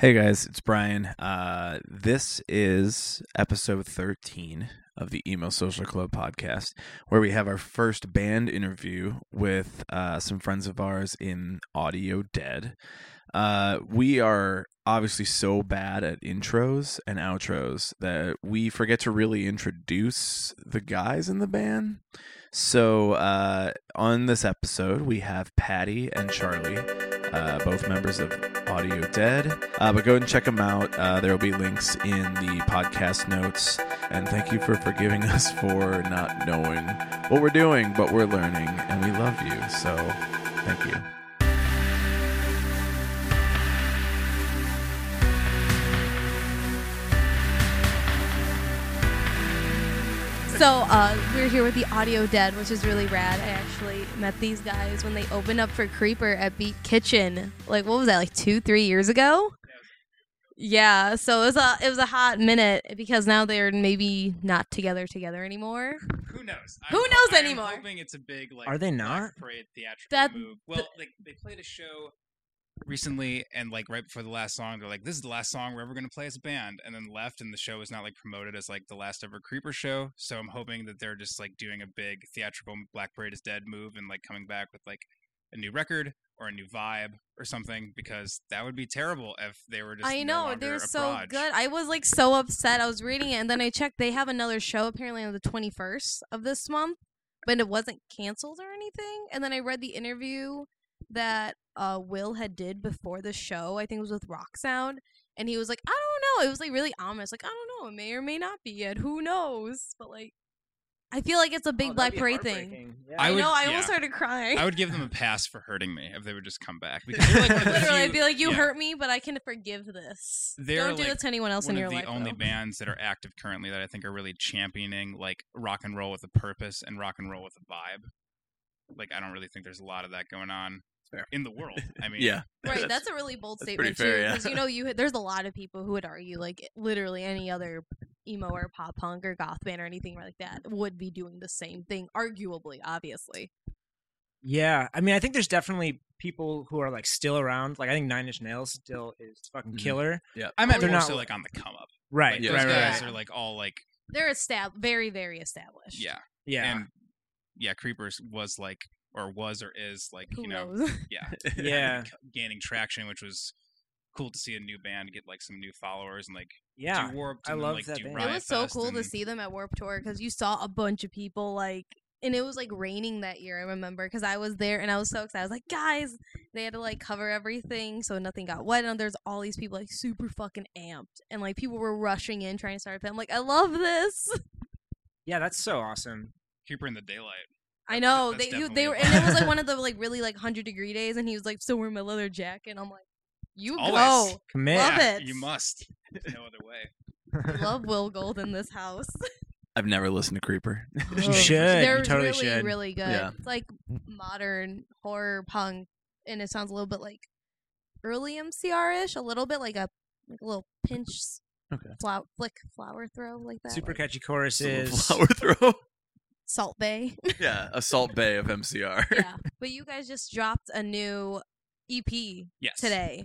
Hey guys, it's Brian. Uh, this is episode 13 of the Emo Social Club podcast, where we have our first band interview with uh, some friends of ours in Audio Dead. Uh, we are obviously so bad at intros and outros that we forget to really introduce the guys in the band. So, uh, on this episode, we have Paddy and Charlie, uh, both members of Audio Dead. Uh, but go and check them out. Uh, there will be links in the podcast notes. And thank you for forgiving us for not knowing what we're doing, but we're learning, and we love you. So, thank you. So uh, we're here with the Audio Dead, which is really rad. I actually met these guys when they opened up for Creeper at Beat Kitchen. Like what was that? Like two, three years ago? Yeah. So it was a it was a hot minute because now they're maybe not together together anymore. Who knows? Who I'm- knows I'm anymore? hoping it's a big like. Are they not? Parade theatrical That- move. Well, like they played a show recently, and like right before the last song, they're like, "This is the last song we're ever going to play as a band," and then left, and the show was not like promoted as like the last ever Creeper show. So I'm hoping that they're just like doing a big theatrical Black Parade is Dead move and like coming back with like a new record or a new vibe or something because that would be terrible if they were just. I know longer they're so proj. good. I was like so upset. I was reading it and then I checked. They have another show apparently on the twenty first of this month, but it wasn't canceled or anything. And then I read the interview that uh, Will had did before the show. I think it was with Rock Sound, and he was like, "I don't know." It was like really ominous. Like I don't know. It may or may not be yet. Who knows? But like, I feel like it's a big Oh, Black Parade thing. Yeah. I, I would- know. I yeah. almost started crying. I would give them a pass for hurting me if they would just come back because they're like one of Literally, I'd be like, "You yeah. hurt me, but I can forgive this. They're, don't do like, this to anyone else one in of your the life." only though. bands that are active currently that I think are really championing like rock and roll with a purpose and rock and roll with a vibe. Like I don't really think there's a lot of that going on Fair. in the world. I mean, Yeah. Right, that's a really bold statement fair, too. yeah. Because you know, you there's a lot of people who would argue like literally any other emo or pop punk or goth band or anything like that would be doing the same thing, arguably, obviously. Yeah, I mean, I think there's definitely people who are like still around. Like, I think Nine Inch Nails still is fucking Mhm. Yeah, I meant They're not so like on the come up. Right, Like, Yeah. those right, right, guys right. are like all like They're estab- very, very established. yeah, Yeah, and yeah, Creepers was like or was or is like Who you know knows? yeah yeah, gaining traction, which was cool to see a new band get like some new followers and like yeah. do Warped I and love like, that band. it was so Fest cool to see them at Warped Tour because you saw a bunch of people like. And it was like raining that year, I remember, because I was there and I was so excited. I was like, guys, they had to like cover everything so nothing got wet. And there's all these people like super fucking amped. And like people were rushing in trying to start a band. I'm like, I love this. Yeah, that's so awesome. Creeper in the Daylight. I know that's they you, they were, and it was like one of the like really like hundred degree days, and he was like still wearing my leather jacket. I'm like, you Always. go, Commit. Love Yeah, it. You must. There's no other way. love Will Gould in this house. I've never listened to Creeper. Oh, you should. They're you totally really should. really good. Yeah. It's like modern horror punk, and it sounds a little bit like early MCR ish, a little bit like a like a little pinch. Okay. Flower, flick, flower throw like that. Super like catchy choruses. flower throw. Salt Bae. yeah, a salt Bae of MCR. yeah, but you guys just dropped a new EP Yes. today.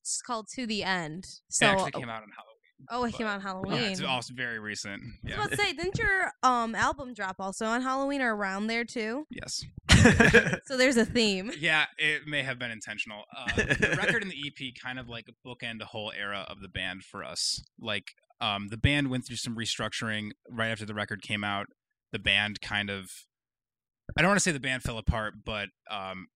It's called To the End. It So actually came out on Halloween. Oh, it came out on Halloween. Yeah, it's also very recent. I was about to say, didn't your um album drop also on Halloween or around there too? Yes. So there's a theme. Yeah, it may have been intentional. Uh, the record and the EP kind of like bookend a whole era of the band for us. Like, um, the band went through some restructuring right after the record came out. The band kind of, I don't want to say the band fell apart, but um,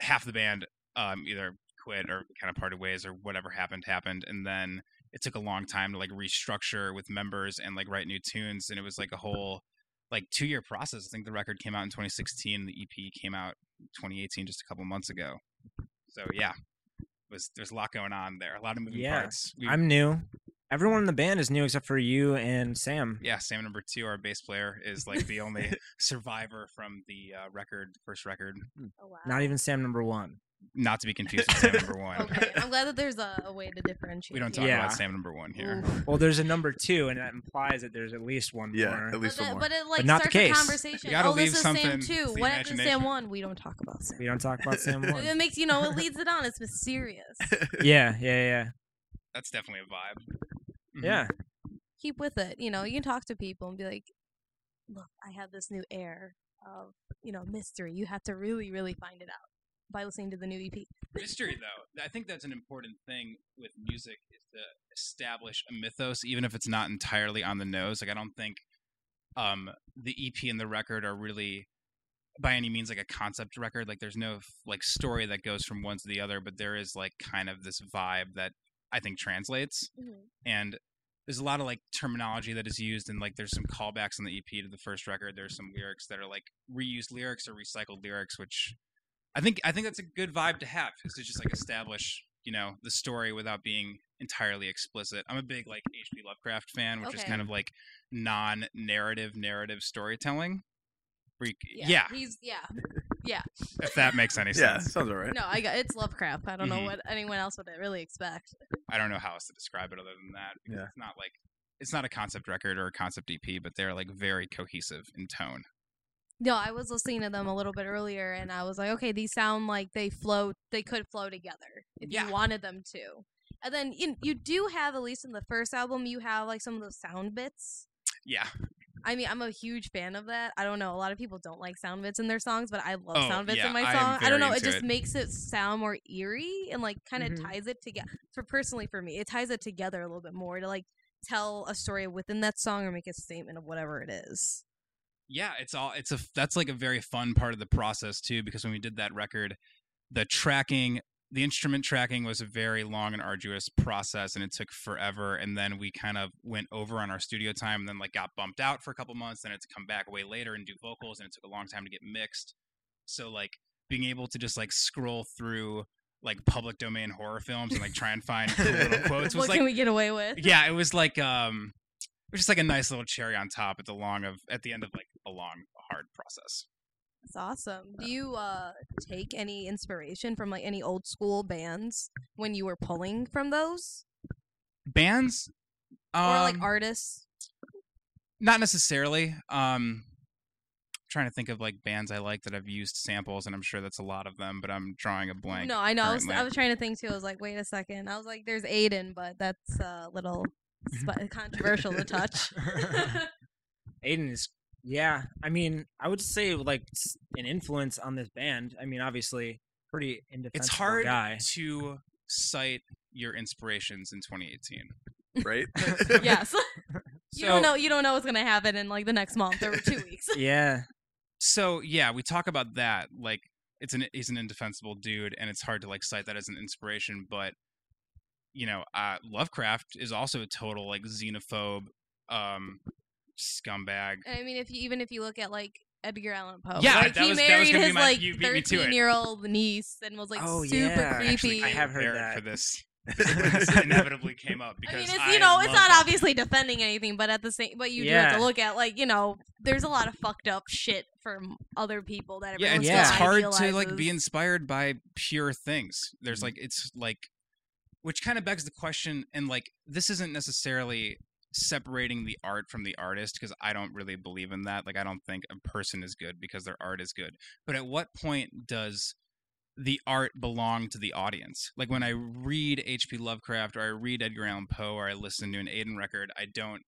half the band um, either quit or kind of parted ways or whatever happened happened, and then it took a long time to like restructure with members and like write new tunes, and it was like a whole like two year process. I think the record came out in 2016. The EP came out 2018, just a couple months ago. So yeah, was there's a lot going on there, a lot of moving Yeah, parts. We, I'm new. Everyone in the band is new except for you and Sam. yeah, Sam number two, our bass player, is like the only survivor from the uh, record, first record. Oh, wow. Not even Sam number one. not to be confused with Sam number one. Okay, I'm glad that there's a, a way to differentiate. We don't talk. Yeah. about Sam number one here. Oof. Well, there's a number two, and that implies that there's at least one Yeah, more. at least but, one that- more. but it like not the starts a case. conversation. You gotta oh, this is Sam something two. the What happened to Sam imagination. one? We don't talk about Sam. We don't talk about Sam one. It makes you know it leads it on. It's mysterious. yeah, yeah, yeah, That's definitely a vibe. Mhm. yeah. Keep with it. You know, you can talk to people and be like, "Look, I have this new air of you know mystery. You have to really, really find it out by listening to the new EP." Mystery, though, I think that's an important thing with music is to establish a mythos, even if it's not entirely on the nose. Like I don't think um, the EP and the record are really by any means like a concept record. Like there's no like story that goes from one to the other, but there is like kind of this vibe that I think translates. and there's a lot of like terminology that is used and like there's some callbacks on the EP to the first record. There's some lyrics that are like reused lyrics or recycled lyrics, which I think I think that's a good vibe to have is to just like establish you know the story without being entirely explicit. I'm a big like H.P. Lovecraft fan, which is kind of like non-narrative narrative storytelling. Where you- yeah, He's yeah. If that makes any sense. yeah, sounds alright. No, I got it's Lovecraft. I don't know Mhm. what anyone else would really expect. I don't know how else to describe it other than that. because Yeah. It's not like it's not a concept record or a concept EP, but they're like very cohesive in tone. No, I was listening to them a little bit earlier, and I was like, okay, these sound like they flow. They could flow together if Yeah. you wanted them to. And then you you do have at least in the first album, you have like some of those sound bits. Yeah. I mean, I'm a huge fan of that. I don't know. A lot of people don't like sound bits in their songs, but I love Oh, sound bits yeah, in my I song. I don't know. It just it. Mm-hmm. makes it sound more eerie and like kind of Mhm. ties it together. For personally, for me, it ties it together a little bit more to like tell a story within that song or make a statement of whatever it is. Yeah, it's all it's a that's like a very fun part of the process too because when we did that record, the tracking, the instrument tracking was a very long and arduous process and it took forever and then we kind of went over on our studio time and then like got bumped out for a couple months then it's come back way later and do vocals and it took a long time to get mixed. So like being able to just like scroll through like public domain horror films and like try and find cool little quotes was what like can we get away with? yeah, it was like um it was just like a nice little cherry on top at the long of at the end of like a long hard process. That's awesome. Do you uh take any inspiration from like any old school bands when you were pulling from those, Bands um, or like artists? not necessarily. Um trying to think of like bands I like that I've used samples and I'm sure that's a lot of them, but I'm drawing a blank. No, I know. I was. I was trying to think too. I was like, wait a second. I was like, there's Aiden, but that's a little sp- controversial to touch. Aiden is yeah. I mean, I would say like an influence on this band. I mean, obviously, pretty indefensible it's hard guy. to cite your inspirations in 2018. right? yes. you So- don't know. You don't know what's gonna happen in like the next month or two weeks. Yeah, so yeah, we talk about that. Like it's an he's an indefensible dude, and it's hard to like cite that as an inspiration. But you know, uh, Lovecraft is also a total like xenophobe, um, scumbag. I mean, if you even if you look at like Edgar Allan Poe, Yeah, like, that he was- that was married be his my- like you beat me to it. thirteen year old niece and was like Oh, super yeah. creepy. Actually, I have heard that. for this. this inevitably came up I because mean, it's I you know, it's not that. obviously defending anything, but at the same, but you do have to look at like you know, there's a lot of fucked up shit from other people that Yeah, it's, Yeah. it's still hard to like be inspired by pure things. Mm-hmm. There's like it's like which kind of begs the question and like this isn't necessarily separating the art from the artist because I don't really believe in that. Like I don't think a person is good because their art is good. But at what point does the art belong to the audience? Like when I read H.P. Lovecraft or I read Edgar Allan Poe or I listen to an Aiden record, I don't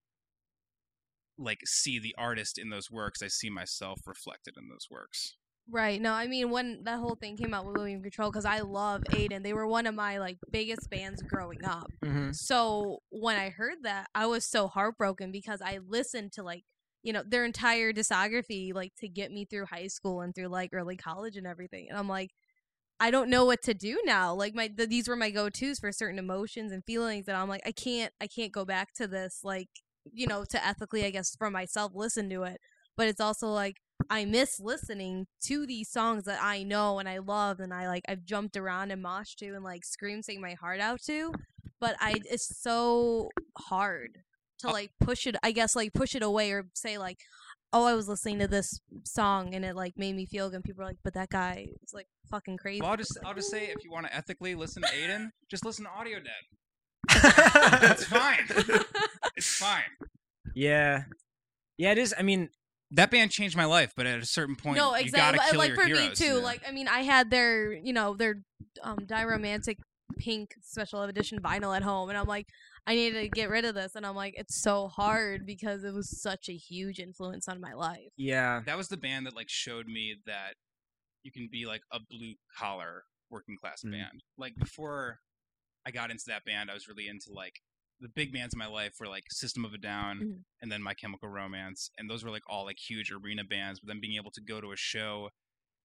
like see the artist in those works. I see myself reflected in those works. Right. No, I mean when that whole thing came out with William Control, because I love Aiden. They were one of my like biggest bands growing up. hmm So when I heard that, I was so heartbroken because I listened to like you know their entire discography like to get me through high school and through like early college and everything, and I'm like. I don't know what to do now. Like my th- these were my go-tos for certain emotions and feelings and I'm like I can't I can't go back to this like you know to ethically I guess for myself listen to it. But it's also like I miss listening to these songs that I know and I love and I like I've jumped around and moshed to and like screamed sing my heart out to but I it's so hard to Uh like push it I guess like push it away or say like oh, I was listening to this song and it like made me feel good. And people are like, but that guy is like fucking crazy. Well, I'll just It's I'll just say if you want to ethically listen to Aiden, just listen to Audio Dead. It's fine. It's fine. Yeah, yeah, it is. I mean, That band changed my life, but at a certain point, no, you exactly. gotta kill Like your for heroes. me too. yeah. Like I mean, I had their you know their um Die Romantic pink special edition vinyl at home, and I'm like, I need to get rid of this, and I'm like, it's so hard because it was such a huge influence on my life. yeah, That was the band that like showed me that you can be like a blue collar working class Mm. band. Like before I got into that band, I was really into like the big bands in my life were like System of a Down Mhm. and then My Chemical Romance, and those were like all like huge arena bands. But then being able to go to a show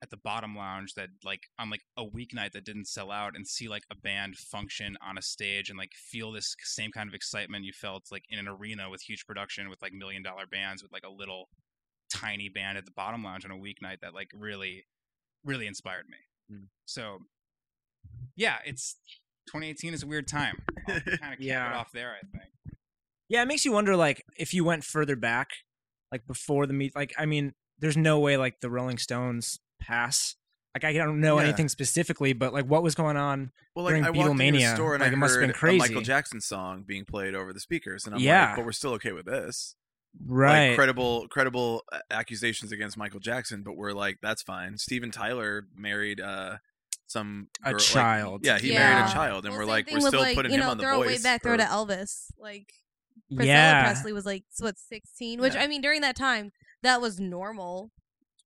at the Bottom Lounge that like on like a weeknight that didn't sell out and see like a band function on a stage and like feel this same kind of excitement you felt like in an arena with huge production with like million dollar bands with like a little tiny band at the Bottom Lounge on a weeknight that like really really inspired me. Mm. So yeah, it's 2018 is a weird time. Kind of cap Yeah. it off there, I think. yeah. It makes you wonder, like, if you went further back, like before the meet. Like, I mean, there's no way like the Rolling Stones pass. Like, I don't know Yeah. anything specifically, but like, what was going on? Well, like during I walked into a Beatlemania, store and like, I it must've heard been a Michael. Jackson song being played over the speakers, and I'm Yeah. like, but we're still okay with this. Right. Like credible, credible uh, accusations against Michael Jackson, but we're like, that's fine. Steven Tyler married uh some A girl- like- child. yeah, he married a child, and Well, we're like, we're still like, putting you him know, on the throw voice. way back, throw to Elvis. Like Priscilla yeah. Presley was like so what 16, which Yeah. I mean during that time that was normal.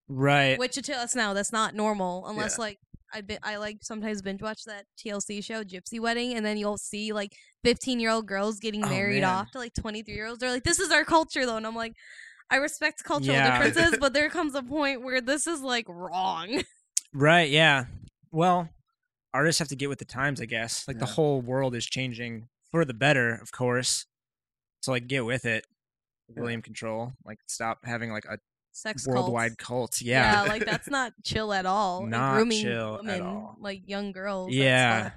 Right. Which to us now that's not normal unless Yeah. like I bi- I like sometimes binge watch that TLC show Gypsy Wedding and then you'll see like 15 year old girls getting Oh, married man. off to like 23 year olds. They're like this is our culture though, and I'm like. I respect cultural Yeah. differences, but there comes a point where this is like wrong. Right, yeah. Well, artists have to get with the times, I guess. Like the whole world is changing for the better, of course. So like get with it. Yeah. William Control. Like stop having like a Sex worldwide cults. cult. Yeah. like that's not chill at all. And Not grooming chill at all. like young girls. Yeah.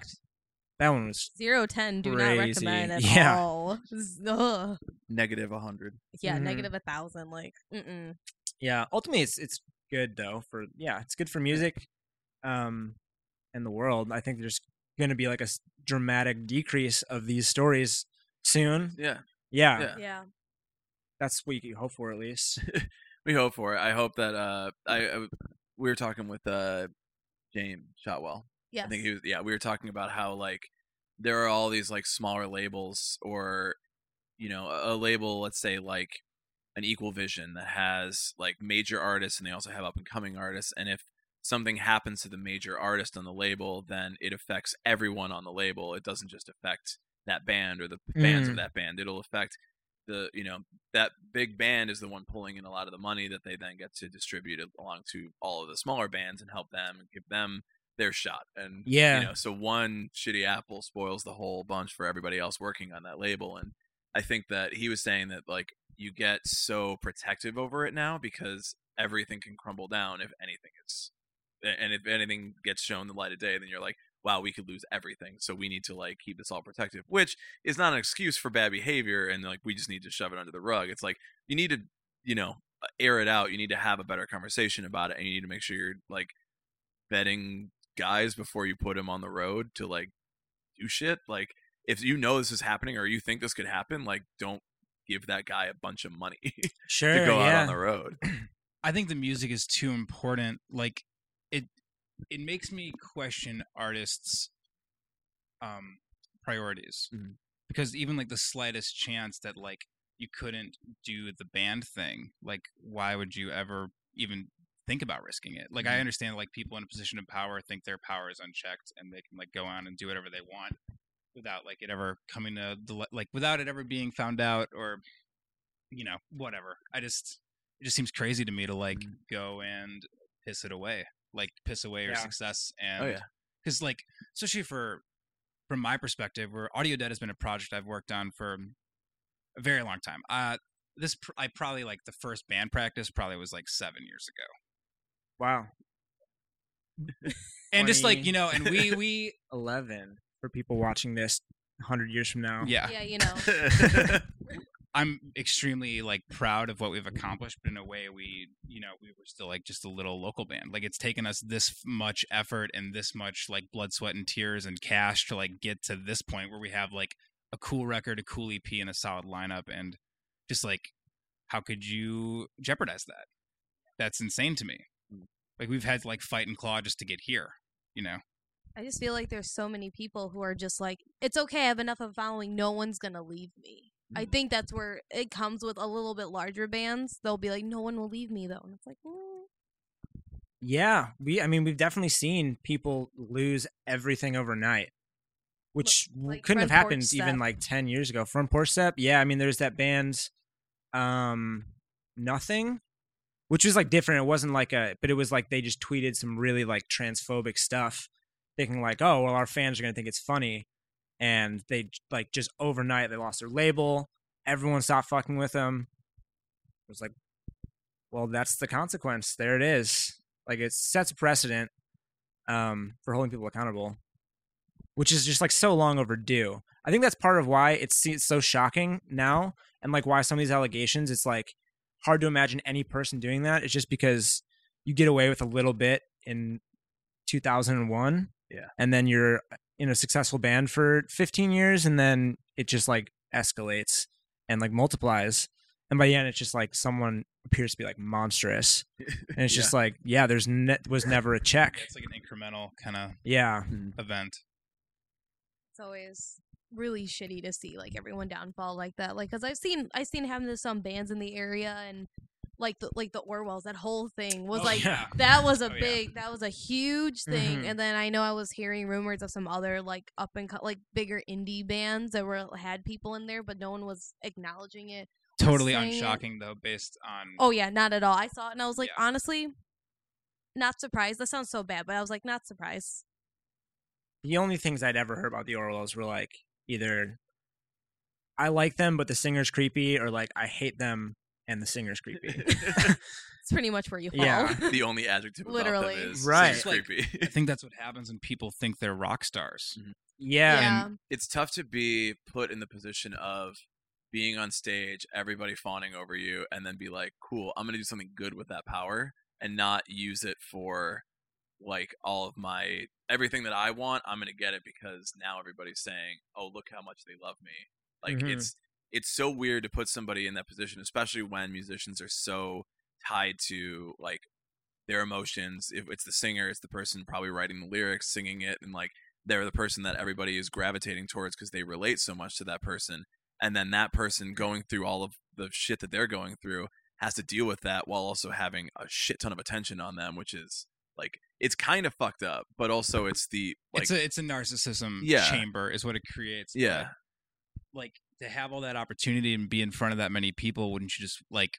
that one was Zero ten, do not recommend at Yeah. all. Z- Ugh. negative hundred. Yeah, Mhm. negative a thousand. Like, mm-mm. yeah. Ultimately it's it's good though for yeah, it's good for music um and the world. I think there's gonna be like a dramatic decrease of these stories soon. Yeah, Yeah. Yeah. yeah. That's what you can hope for at least. we hope for it. I hope that uh, I, I we were talking with uh James Shotwell. Yes. I think he was. Yeah, we were talking about how like there are all these like smaller labels, or you know, a, a label, let's say like an Equal Vision that has like major artists, and they also have up and coming artists. And if something happens to the major artist on the label, then it affects everyone on the label. It doesn't just affect that band or the bands of Mm. that band. It'll affect the you know that big band is the one pulling in a lot of the money that they then get to distribute it along to all of the smaller bands and help them and give them their shot and Yeah. you know so one shitty apple spoils the whole bunch for everybody else working on that label and i think that he was saying that like you get so protective over it now because everything can crumble down if anything is and if anything gets shown the light of day then you're like wow we could lose everything so we need to like keep this all protective which is not an excuse for bad behavior and like we just need to shove it under the rug it's like you need to you know air it out you need to have a better conversation about it and you need to make sure you're like vetting guys before you put them on the road to like do shit like if you know this is happening or you think this could happen like don't give that guy a bunch of money Sure. to go yeah. out on the road I think the music is too important. Like it it makes me question artists um priorities. Mhm. Because even like the slightest chance that like you couldn't do the band thing, like why would you ever even think about risking it? Like I Mhm. understand like people in a position of power think their power is unchecked and they can like go on and do whatever they want without like it ever coming to the like without it ever being found out or you know whatever. I just it just seems crazy to me to like Mhm. go and piss it away, like piss away your Yeah. success and oh yeah because like especially for from my perspective where audio dead has been a project i've worked on for a very long time uh this pr- i probably like the first band practice probably was like seven years ago Wow. and just like you know and we we 11 for people watching this 100 years from now. yeah Yeah, you know. I'm extremely like proud of what we've accomplished, but in a way, we you know we were still like just a little local band. Like it's taken us this much effort and this much like blood, sweat, and tears and cash to like get to this point where we have like a cool record, a cool EP, and a solid lineup, and just like how could you jeopardize that? That's insane to me. Hmm. Like we've had to like fight and claw just to get here. You know. I just feel like there's so many people who are just like, it's okay, I have enough of following, no one's gonna leave me. I think that's where it comes with a little bit larger bands. They'll be like, no one will leave me though, and it's like, mm. Yeah, we. I mean, we've definitely seen people lose everything overnight, which like couldn't have happened even like ten years ago. Front porch step. Yeah, I mean, there's that band, um, nothing, which was like different. It wasn't like a, but it was like they just tweeted some really like transphobic stuff, thinking like, oh, well, our fans are gonna think it's funny, and they like just overnight they lost their label. Everyone stopped fucking with them. It was like, well, that's the consequence. There it is. Like it sets a precedent um, for holding people accountable, which is just like so long overdue. I think that's part of why it's, it's so shocking now, and like why some of these allegations, it's like hard to imagine any person doing that. It's just because you get away with a little bit in 2001, Yeah. and then you're in a successful band for 15 years, and then it just like escalates and like multiplies. And by the end, it's just like someone appears to be like monstrous, and it's Yeah. just like, yeah, there's ne- was never a check. It's like an incremental kind of Yeah, hmm. event. it's always really shitty to see like everyone downfall like that. Like, cause I've seen I've seen happen to some bands in the area, and like the like the Orwells, that whole thing was Oh, like yeah. that was a Oh, yeah. big that was a huge thing Mhm. and then i know i was hearing rumors of some other like up and co- like bigger indie bands that were had people in there but no one was acknowledging it Totally saying it. unshocking though, based on oh yeah not at all i saw it and i was like Yeah. honestly not surprised that sounds so bad but i was like not surprised the only things I'd ever heard about the Orwells were like either I like them, but the singer's creepy, or like I hate them and the singer's creepy. it's pretty much where you fall Yeah. the only adjective about Literally. them is Right. seems creepy. I think that's what happens when people think they're rock stars. yeah, yeah it's tough to be put in the position of being on stage, everybody fawning over you, and then be like, "Cool, I'm gonna do something good with that power," and not use it for like all of my everything that I want. I'm gonna get it because now everybody's saying, "Oh, look how much they love me." Like Mhm. it's it's so weird to put somebody in that position, especially when musicians are so tied to like their emotions. If it's the singer, it's the person probably writing the lyrics, singing it, and like they're the person that everybody is gravitating towards because they relate so much to that person. And then that person going through all of the shit that they're going through has to deal with that while also having a shit ton of attention on them, which is like it's kind of fucked up, but also it's the like it's a it's a narcissism Yeah. chamber is what it creates. yeah, like to have all that opportunity and be in front of that many people, wouldn't you just like?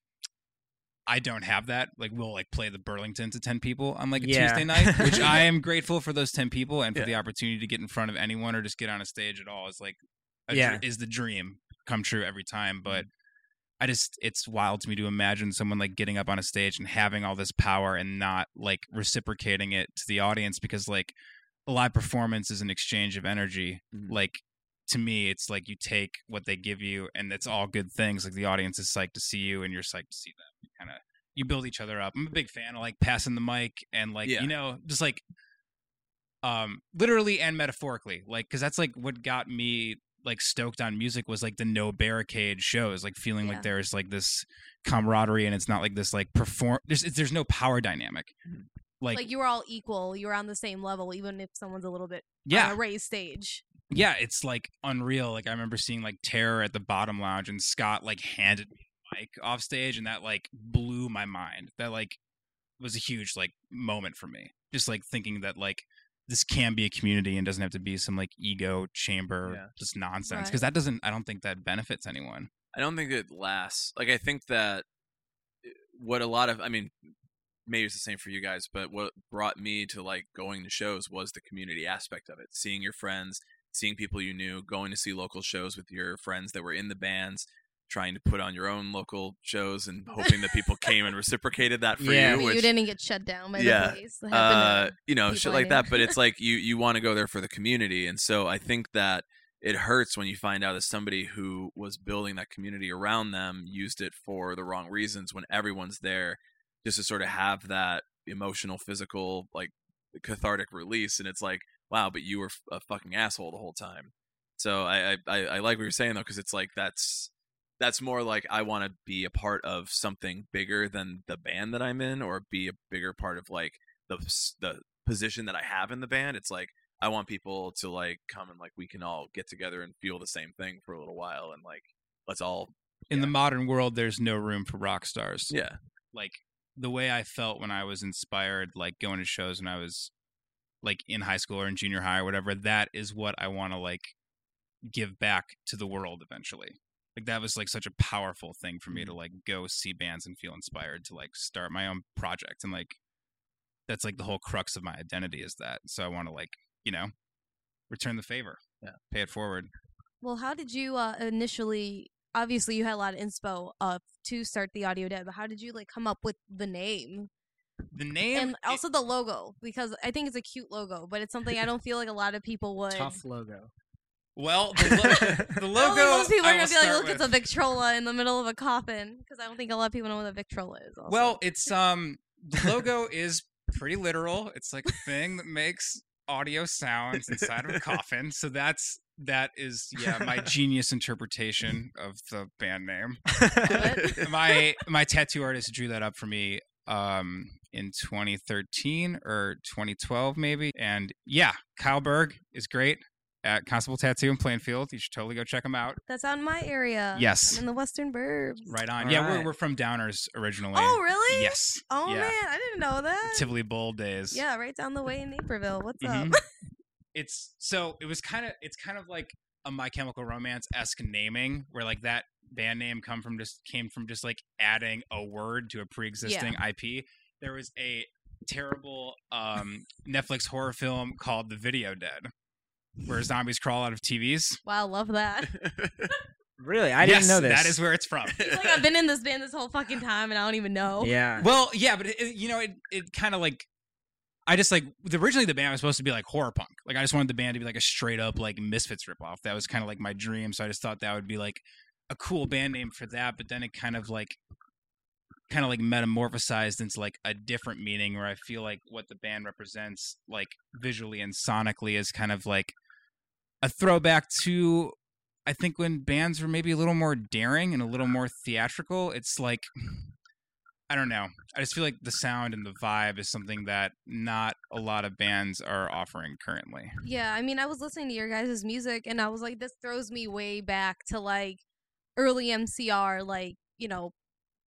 I don't have that. Like, we'll like play the Burlington to ten people on like a Yeah. Tuesday night, which I am grateful for those ten people and for Yeah. the opportunity to get in front of anyone or just get on a stage at all. Is like, Yeah. is the dream come true every time. Mm-hmm. But I just, it's wild to me to imagine someone like getting up on a stage and having all this power and not like reciprocating it to the audience because like a live performance is an exchange of energy. Mhm. Like to me, it's like you take what they give you, and it's all good things. Like the audience is psyched to see you, and you're psyched to see them. You kind of you build each other up. I'm a big fan of like passing the mic and like Yeah. you know just like um literally and metaphorically like because that's like what got me like stoked on music was like the no barricade shows like feeling Yeah. like there's like this camaraderie and it's not like this like perform there's there's no power dynamic Mhm. like, like you were all equal you were on the same level even if someone's a little bit yeah on a raised stage yeah it's like unreal like i remember seeing like terror at the bottom lounge and scott like handed me a mic off stage and that like blew my mind that like was a huge like moment for me just like thinking that like this can be a community and doesn't have to be some like ego chamber Yeah. just nonsense Right. because that doesn't i don't think that benefits anyone I don't think it lasts. Like I think that eh, what a lot of I mean maybe it's the same for you guys, but what brought me to like going to shows was the community aspect of it. Seeing your friends, seeing people you knew, going to see local shows with your friends that were in the bands, trying to put on your own local shows and hoping that people came and reciprocated that for Yeah. you. Which, you didn't get shut down by Yeah. the police uh, you know, shit like that. But it's like you you want to go there for the community, and so I think that it hurts when you find out that somebody who was building that community around them used it for the wrong reasons when everyone's there just to sort of have that emotional physical like cathartic release and it's like wow but you were a fucking asshole the whole time. So i i, I like what you're saying though because it's like that's that's more like i want to be a part of something bigger than the band that i'm in or be a bigger part of like the the position that i have in the band. It's like i want people to like come and like we can all get together and feel the same thing for a little while and like let's all In the modern world, there's no room for rock stars. yeah. Like the way I felt when I was inspired, like going to shows when I was like in high school or in junior high or whatever, that is what I want to like give back to the world eventually. Like that was like such a powerful thing for me to like go see bands and feel inspired to like start my own project and like that's like the whole crux of my identity is that. So I want to like, you know, return the favor. Yeah. Pay it forward. Well, how did you uh, initially? Obviously, you had a lot of inspo uh, to start the audio dead, but how did you like come up with the name The name and also the logo? Because I think it's a cute logo, but it's something I don't feel like a lot of people would. Tough logo. well, the, lo- the I logo most people are gonna be like, "Look, with- it's a Victrola in the middle of a coffin." Because I don't think a lot of people know what a Victrola is. Also. Well, it's um the logo is pretty literal. It's like a thing that makes audio sounds inside of a coffin. So that's that is yeah, my genius interpretation of the band name. My my tattoo artist drew that up for me um in 2013 or 2012 maybe. And yeah, Kyle Berg is great at Constable Tattoo in Plainfield. You should totally go check him out. that's out in my area. Yes. I'm in the Western Burbs. Right on. All yeah, we're we're from Downers originally. Oh, really? Yes. Oh yeah. man, I didn't know that. Tivoli Bowl days. Yeah, right down the way in Naperville. What's up? Mhm. it's so it was kind of it's kind of like a My Chemical Romance esque naming, where like that band name come from just came from just like adding a word to a pre existing IP. There was a terrible um, Netflix horror film called The Video Dead, where zombies crawl out of TVs. Wow, love that. Really, I yes, didn't know this. That is where it's from. It's like I've been in this band this whole fucking time and I don't even know. Yeah. Well, yeah, but it, it- you know, it it kind of like I just like originally the band was supposed to be like horror punk. Like I just wanted the band to be like a straight up like Misfits ripoff. That was kind of like my dream. So I just thought that would be like a cool band name for that. But then it kind of like kind of like metamorphosized into like a different meaning where I feel like what the band represents like visually and sonically is kind of like a throwback to I think when bands were maybe a little more daring and a little uh-huh. more theatrical. It's like I don't know. I just feel like the sound and the vibe is something that not a lot of bands are offering currently. Yeah, I mean, I was listening to your guys' music and I was like, this throws me way back to like early MCR, like, you know,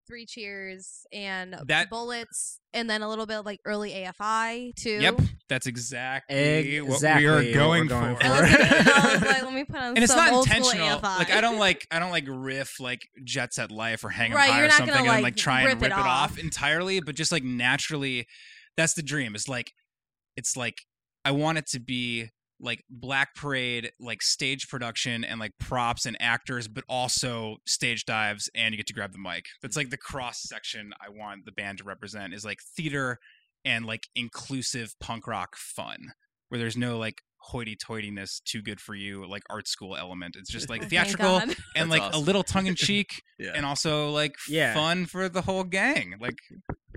Three Cheers and That- Bullets, and then a little bit of like early AFI too. Yep, that's exactly, what Exactly we what are we're going, going for. I gonna, like, let me put on and it's not intentional. AFI. Like I don't like I don't like riff like Jet Set Life or Hang 'em Right, High you're or not something gonna, and then, like, like try rip and it rip it off. off. entirely, but just like naturally, that's the dream. It's like it's like I want it to be like Black Parade, like stage production and like props and actors, but also stage dives and you get to grab the mic. That's like the cross section I want the band to represent is like theater and like inclusive punk rock fun, where there's no like hoity-toityness, too good for you, like art school element. It's just like theatrical and That's like a little tongue in cheek yeah and also like Yeah. fun for the whole gang. Like,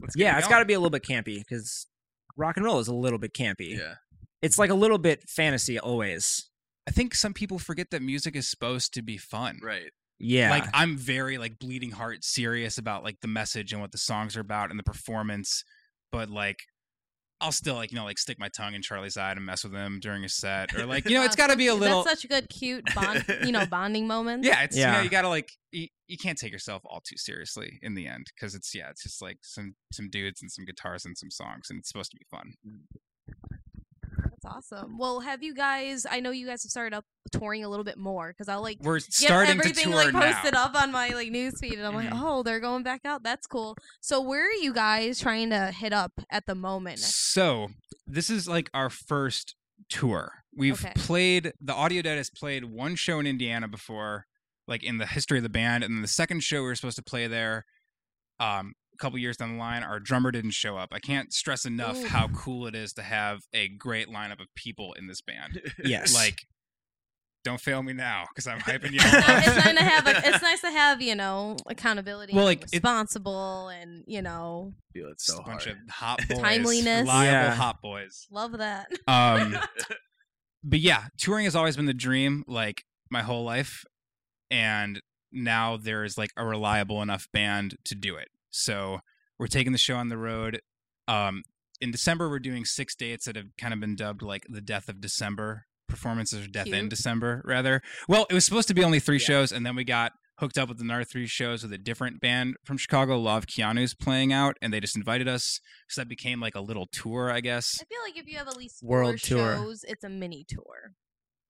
let's yeah, it it's going. got to be a little bit campy because rock and roll is a little bit campy. yeah It's like a little bit fantasy always. I think some people forget that music is supposed to be fun. right Yeah. Like I'm very like bleeding heart serious about like the message and what the songs are about and the performance, but like I'll still like you know like stick my tongue in Charlie's eye and mess with him during a set or like you know it's got to be a little That's such good, cute bond, you know, bonding moments. yeah it's you know Yeah. you got to like you, you can't take yourself all too seriously in the end because it's yeah it's just like some some dudes and some guitars and some songs and it's supposed to be fun. That's awesome. Well, have you guys? I know you guys have started up touring a little bit more because I'll like We're get starting to everything tour like posted now. up on my like newsfeed, and I'm like, Mhm. oh, they're going back out. That's cool. So where are you guys trying to hit up at the moment? So this is like our first tour. We've Okay. played the Audio Dead has played one show in Indiana before, like in the history of the band, and then the second show we were supposed to play there. Um, couple years down the line, our drummer didn't show up. I can't stress enough Ooh. how cool it is to have a great lineup of people in this band. yes. Like don't fail me now because I'm hyping you. it's, nice, up. it's nice to have. A, it's nice to have you know accountability. Well, and like, it- responsible, and you know feel it Just so a bunch of hot boys, Timeliness. reliable Yeah. hot boys. love that. Um, but yeah, touring has always been the dream, like my whole life, and now there's like a reliable enough band to do it. So we're taking the show on the road. Um, in December, we're doing six dates that have kind of been dubbed like the Death of December performances, or Death in December, rather. Well, it was supposed to be only three Yeah. shows, and then we got hooked up with another three shows with a different band from Chicago, Love of Keanu's playing out, and they just invited us. So that became like a little tour, I guess. I feel like if you have at least World four tour. shows, it's a mini tour.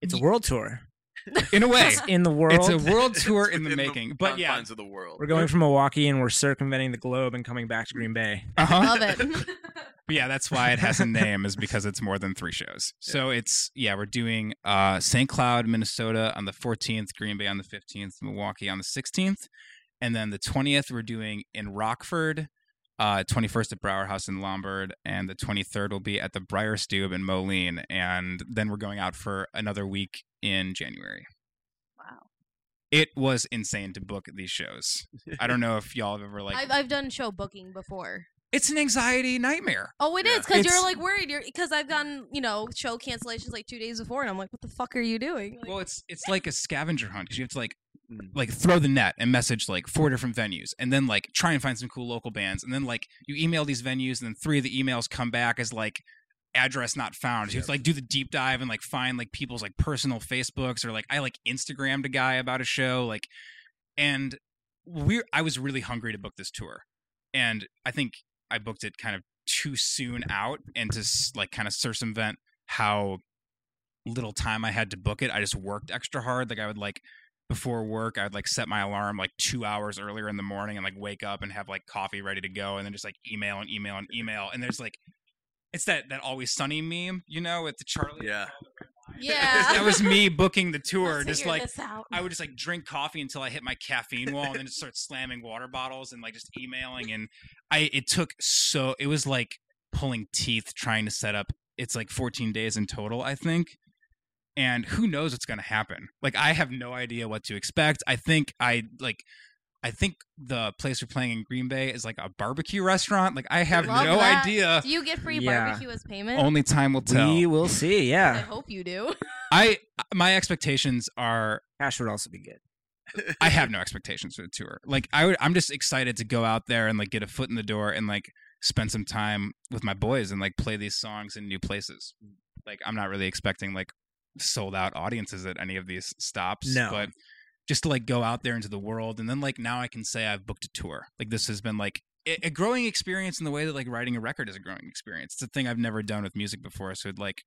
It's a world tour. In a way, in the world. it's a world tour in the within making. But yeah, of the world. we're going from Milwaukee and we're circumventing the globe and coming back to Green Bay. uh-huh. Love it. But yeah, that's why it has a name is because it's more than three shows. So it's yeah, we're doing uh St. Cloud, Minnesota on the 14th, Green Bay on the 15th, Milwaukee on the 16th, and then the 20th we're doing in Rockford, uh 21st at Brauer House in Lombard, and the 23rd will be at the Bier Stube in Moline, and then we're going out for another week in January. wow. It was insane to book these shows. I don't know if y'all have ever like I've I've done show booking before. it's an anxiety nightmare. Oh, it Yeah. is because you're like worried. You're because I've gotten you know show cancellations like two days before, and I'm like, what the fuck are you doing? Like, Well, it's it's like a scavenger hunt because you have to like Mm. like throw the net and message like four different venues, and then like try and find some cool local bands, and then like you email these venues, and then three of the emails come back as like address not found. You have to like do the deep dive and like find like people's like personal Facebooks or like I like Instagrammed a guy about a show like, and we I was really hungry to book this tour, and I think I booked it kind of too soon out, and to like kind of circumvent how little time I had to book it, I just worked extra hard. Like I would like before work, I would like set my alarm like two hours earlier in the morning and like wake up and have like coffee ready to go, and then just like email and email and email. And there's like, it's that that always sunny meme, you know, with the Charlie. Yeah. yeah, that was me booking the tour. Let's just figure like this out. I would just like drink coffee until I hit my caffeine wall, and then just start slamming water bottles and like just emailing. And I it took so it was like pulling teeth trying to set up. It's like 14 days in total, I think. And who knows what's going to happen? Like I have no idea what to expect. I think I like. I think the place we're playing in Green Bay is like a barbecue restaurant. Like I have Love no that. idea. Do you get free Yeah. barbecue as payment? Only time will tell. We will see. Yeah. I Yeah, hope you do. I my expectations are cash would also be good. I have no expectations for the tour. Like I would, I'm just excited to go out there and like get a foot in the door and like spend some time with my boys and like play these songs in new places. Like I'm not really expecting like sold out audiences at any of these stops. No. But just to like go out there into the world and then like now I can say I've booked a tour. Like this has been like a growing experience in the way that like writing a record is a growing experience. It's a thing I've never done with music before. So like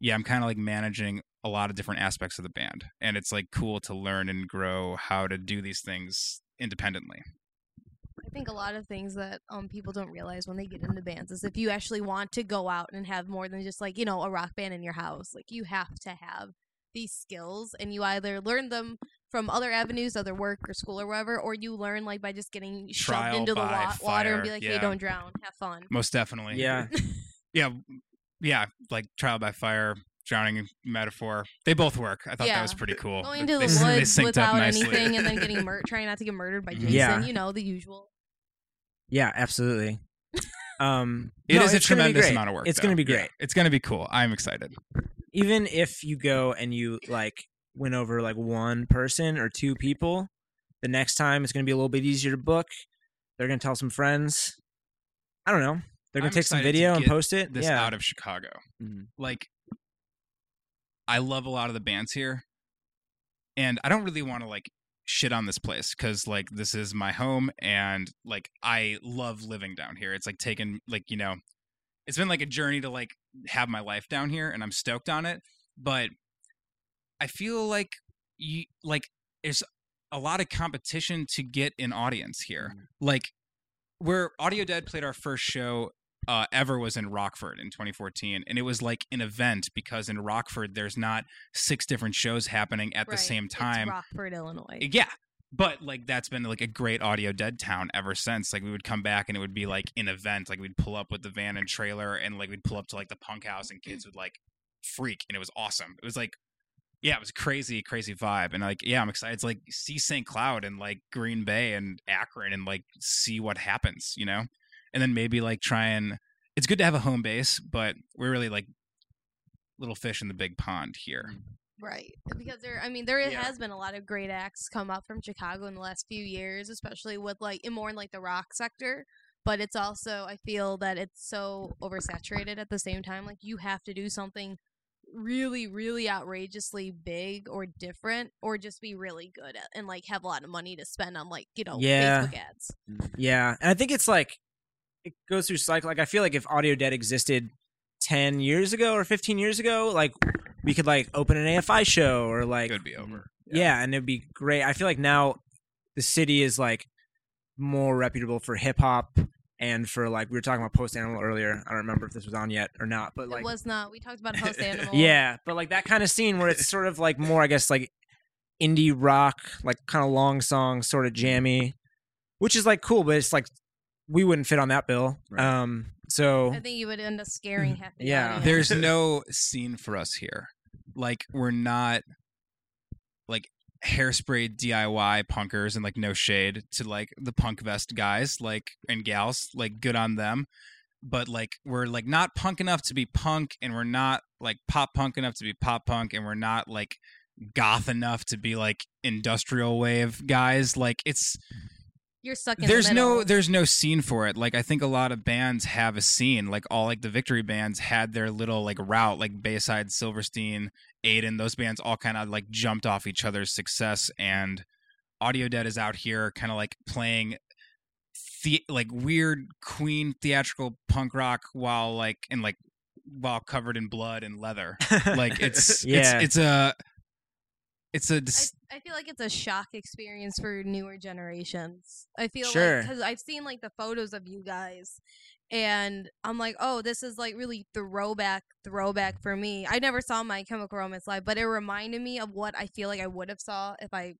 yeah, I'm kind of like managing a lot of different aspects of the band, and it's like cool to learn and grow how to do these things independently. I think a lot of things that um people don't realize when they get into bands is if you actually want to go out and have more than just like you know a rock band in your house, like you have to have these skills, and you either learn them from other avenues, other work or school or whatever, or you learn like by just getting shoved Trial into the by wa- water and be fire, like, hey, don't drown, have fun. Most definitely. Yeah, Yeah. Yeah. Like trial by fire, drowning metaphor. They both work. I thought Yeah. that was pretty cool. Going to They- the they woods synced up without nicely. anything and then getting mur- trying not to get murdered by Jason. Yeah. You know the usual. yeah, absolutely. Um, It no, is a it's gonna be tremendous amount of work. It's going to be Yeah. great. It's going to be cool. I'm excited. Even if you go and you like win over like one person or two people, the next time it's going to be a little bit easier to book. They're going to tell some friends. I don't know. They're going to take some video and post it. This yeah. out of Chicago. Mhm. like I love a lot of the bands here, and I don't really want to like shit on this place because like this is my home and like I love living down here. It's like taking like you know, it's been like a journey to like have my life down here, and I'm stoked on it. But I feel like you like there's a lot of competition to get an audience here. Like where Audio Dead played our first show uh, ever was in Rockford in 2014, and it was like an event because in Rockford there's not six different shows happening at the Right. same It's time. Rockford, Illinois. Yeah. But like that's been like a great audio dead town ever since. Like we would come back and it would be like an event. Like we'd pull up with the van and trailer and like we'd pull up to like the punk house and kids would like freak and it was awesome. It was like yeah, it was a crazy, crazy vibe. And like, yeah, I'm excited. It's like see St. Cloud and like Green Bay and Akron and like see what happens, you know? And then maybe like try and it's good to have a home base, but we're really like little fish in the big pond here. Mm. Right. Because there I mean there Yeah. has been a lot of great acts come up from Chicago in the last few years, especially with like in more in like the rock sector. But it's also I feel that it's so oversaturated at the same time. Like you have to do something really, really outrageously big or different or just be really good at and like have a lot of money to spend on like, you know, Yeah. Facebook ads. Mm, yeah, and I think it's like it goes through cycle. Like I feel like if Audio Dead existed ten years ago or fifteen years ago, like we could like open an AFI show or like It would be over. yeah. and it'd be great. I feel like now the city is like more reputable for hip hop and for like we were talking about Post Animal earlier. I don't remember if this was on yet or not, but like it was not. We talked about Post Animal. yeah, but like that kind of scene where it's sort of like more, I guess, like indie rock, like kind of long song, sort of jammy, which is like cool, but it's like we wouldn't fit on that bill. Right. Um, so I think you would end up scaring half the Yeah. audience. There's no scene for us here. Like we're not like hairspray DIY punkers and like no shade to like the punk vest guys like and gals like good on them. But like we're like not punk enough to be punk and we're not like pop punk enough to be pop punk and we're not like goth enough to be like industrial wave guys. Like it's You're stuck in there's the no there's no scene for it. Like i think a lot of bands have a scene like all like the victory bands had their little like route like bayside silverstein aiden those bands all kind of like jumped off each other's success and audio dead is out here kind of like playing the like weird queen theatrical punk rock while like and like while covered in blood and leather. Like it's Yeah. it's it's a it's a dis- I, feel like it's a shock experience for newer generations. I feel Sure. like because I've seen like the photos of you guys, and I'm like, oh, this is like really throwback, throwback for me. I never saw My Chemical Romance live, but it reminded me of what I feel like I would have saw if I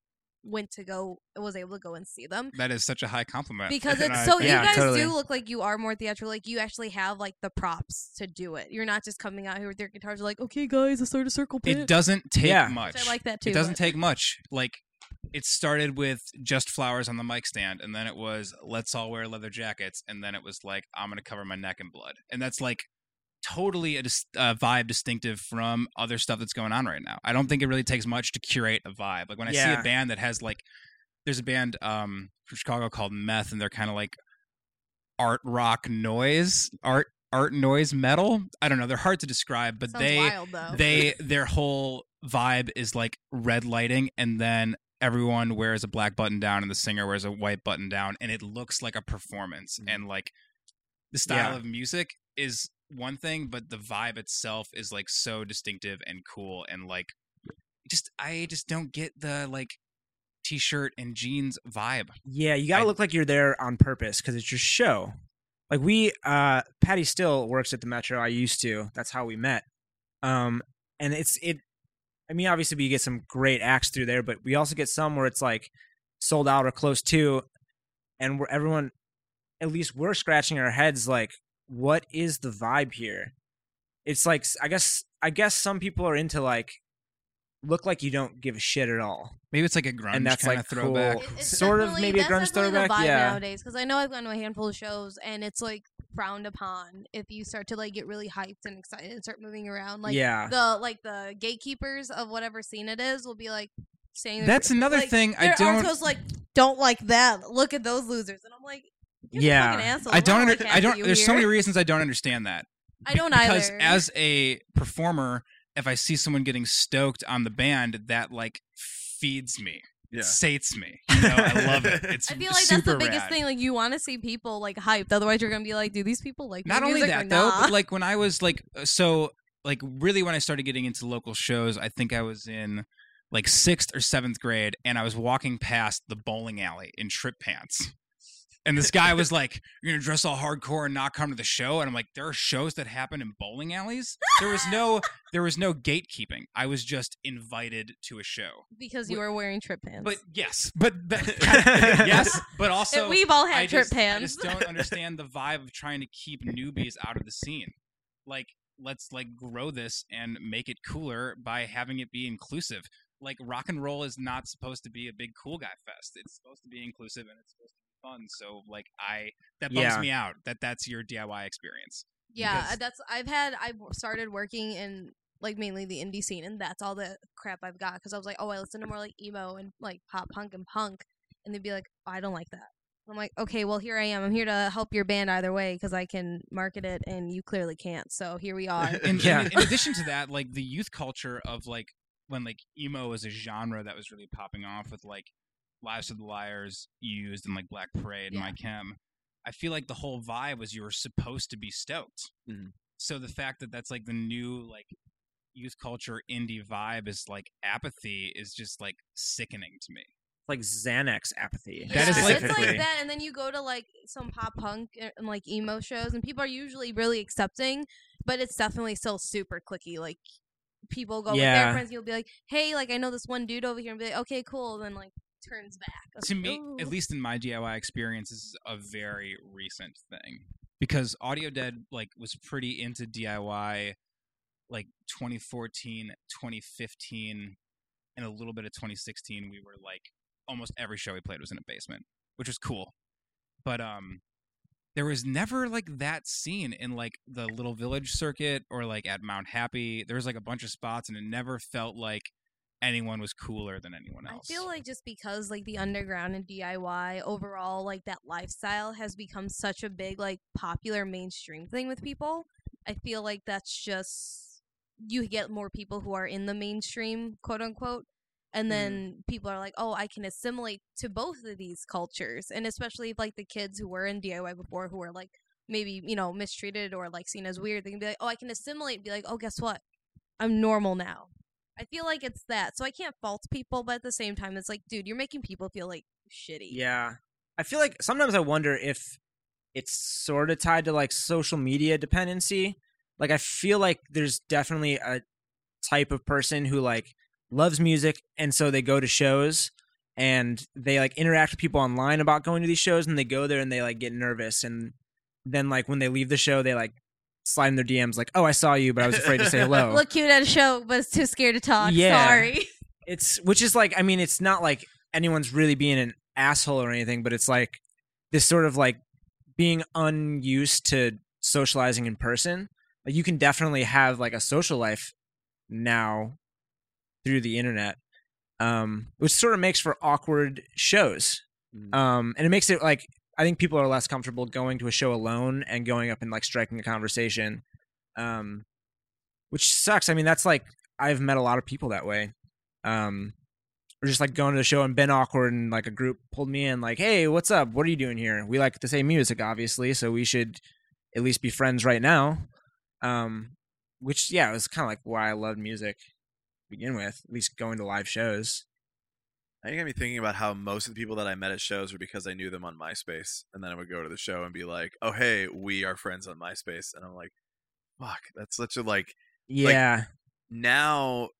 went to go was able to go and see them. that is such a high compliment Because it's so Yeah, you guys totally. do look like you are more theatrical. Like you actually have like the props to do it. You're not just coming out here with your guitars like, okay, guys, let's start a circle pit. it doesn't take Yeah. much Which I like that too. It doesn't but- take much. Like it started with just flowers on the mic stand, and then it was let's all wear leather jackets, and then it was like I'm gonna cover my neck in blood, and that's like totally a uh, vibe distinctive from other stuff that's going on right now. I don't think it really takes much to curate a vibe. Like when I see a band that has like, there's a band um from Chicago called Meth, and they're kind of like art rock noise, art art noise metal. I don't know. They're hard to describe, but Sounds they wild they their whole vibe is like red lighting and then everyone wears a black button down and the singer wears a white button down and it looks like a performance Mhm. and like the style Yeah. of music is one thing but the vibe itself is like so distinctive and cool and like just I just don't get the like t-shirt and jeans vibe. yeah, you got to look like you're there on purpose because it's your show. Like we, uh, Paddy still works at the Metro. I used to. That's how we met. Um, and it's it. I mean, obviously we get some great acts through there, but we also get some where it's like sold out or close to, and where everyone, at least we're scratching our heads like, what is the vibe here? It's like I guess I guess some people are into like look like you don't give a shit at all. Maybe it's like a grunge And that's, kind like, of throwback. cool. It- it's Sort of definitely- maybe a grunge definitely the throwback, vibe yeah. Nowadays, because I know I've gone to a handful of shows, and it's like frowned upon if you start to like get really hyped and excited and start moving around. Like yeah, the like the gatekeepers of whatever scene it is will be like saying That's another like, thing I their don't articles like don't like that. Look at those losers, and I'm like, you're the Yeah. fucking asshole. I don't wanna under, I don't after you there's so many reasons I don't understand that. I don't either. because either. as a performer if i see someone getting stoked on the band that like feeds me Yeah. sates me you know i love it it's I feel like that's the biggest rad. thing. Like you want to see people like hyped, otherwise you're gonna be like, do these people like not only that though not? but like when i was like uh, so like really when i started getting into local shows i think i was in like sixth or seventh grade and i was walking past the bowling alley in trip pants and this guy was like you're gonna dress all hardcore and not come to the show and i'm like there are shows that happen in bowling alleys there was no there was no gatekeeping i was just invited to a show because you were wearing trip pants. but yes but that, yes but also And we've all had I trip just, I pants. just don't understand the vibe of trying to keep newbies out of the scene. Like let's like grow this and make it cooler by having it be inclusive. Like rock and roll is not supposed to be a big cool guy fest. It's supposed to be inclusive and it's supposed to be fun. So like I that bums Yeah. me out that that's your DIY experience. Yeah, Because- uh, that's I've had I've started working in like mainly the indie scene, and that's all the crap I've got because I was like, oh, I listen to more like emo and like pop punk and punk, and they'd be like, oh, I don't like that. I'm like, okay, well here I am. I'm here to help your band either way because I can market it, and you clearly can't. So here we are. in, Yeah. in, in addition to that, like the youth culture of like when like emo was a genre that was really popping off with like Lies for the Liars used and like Black Parade and Yeah. My Chem. I feel like the whole vibe was you were supposed to be stoked. Mhm. So the fact that that's like the new like youth culture indie vibe is like apathy is just like sickening to me. like Xanax apathy. That is, yeah, like- it's like that, and then you go to like some pop punk and like emo shows, and people are usually really accepting, but it's definitely still super cliquey. Like people go with their friends, you'll be like, "Hey, like I know this one dude over here," and be like, "Okay, cool," and then like turns back. To like, me, at least in my DIY experience, this is a very recent thing because Audio Dead like was pretty into DIY, like 2014, 2015, and a little bit of 2016. We were like almost every show we played was in a basement, which was cool. But um, there was never like that scene in like the Little Village circuit or like at Mount Happy. There was like a bunch of spots, and it never felt like anyone was cooler than anyone else. I feel like just because like the underground and DIY overall, like that lifestyle has become such a big like popular mainstream thing with people. I feel like that's just you get more people who are in the mainstream, quote unquote, and mm-hmm. then people are like, "Oh, I can assimilate to both of these cultures," and especially like the kids who were in DIY before, who were like maybe you know mistreated or like seen as weird, they can be like, "Oh, I can assimilate," and be like, "Oh, guess what? I'm normal now." I feel like it's that, so I can't fault people, but at the same time, it's like, dude, you're making people feel like shitty. Yeah. I feel like sometimes I wonder if it's sort of tied to like social media dependency. Like I feel like there's definitely a type of person who like loves music and so they go to shows and they like interact with people online about going to these shows and they go there and they like get nervous and then like when they leave the show they like slide in their DMs like, "Oh, I saw you, but I was afraid to say hello." Look cute at a show, but it's too scared to talk. Yeah. Sorry. it's which is like i mean it's not like anyone's really being an asshole or anything but it's like this sort of like being unused to socializing in person like you can definitely have like a social life now through the internet um which sort of makes for awkward shows Mhm. um and it makes it like i think people are less comfortable going to a show alone and going up and like striking a conversation um which sucks. I mean that's like i've met a lot of people that way um or just like going to the show and been awkward and like a group pulled me in like hey what's up? What are you doing here? We like the same music obviously so we should at least be friends right now um which yeah it was kind of like why i loved music to begin with at least going to live shows I think got me thinking about how most of the people that I met at shows were because I knew them on MySpace, and then I would go to the show and be like, "Oh, hey, we are friends on MySpace," and I'm like, "Fuck, that's such a like." yeah Now,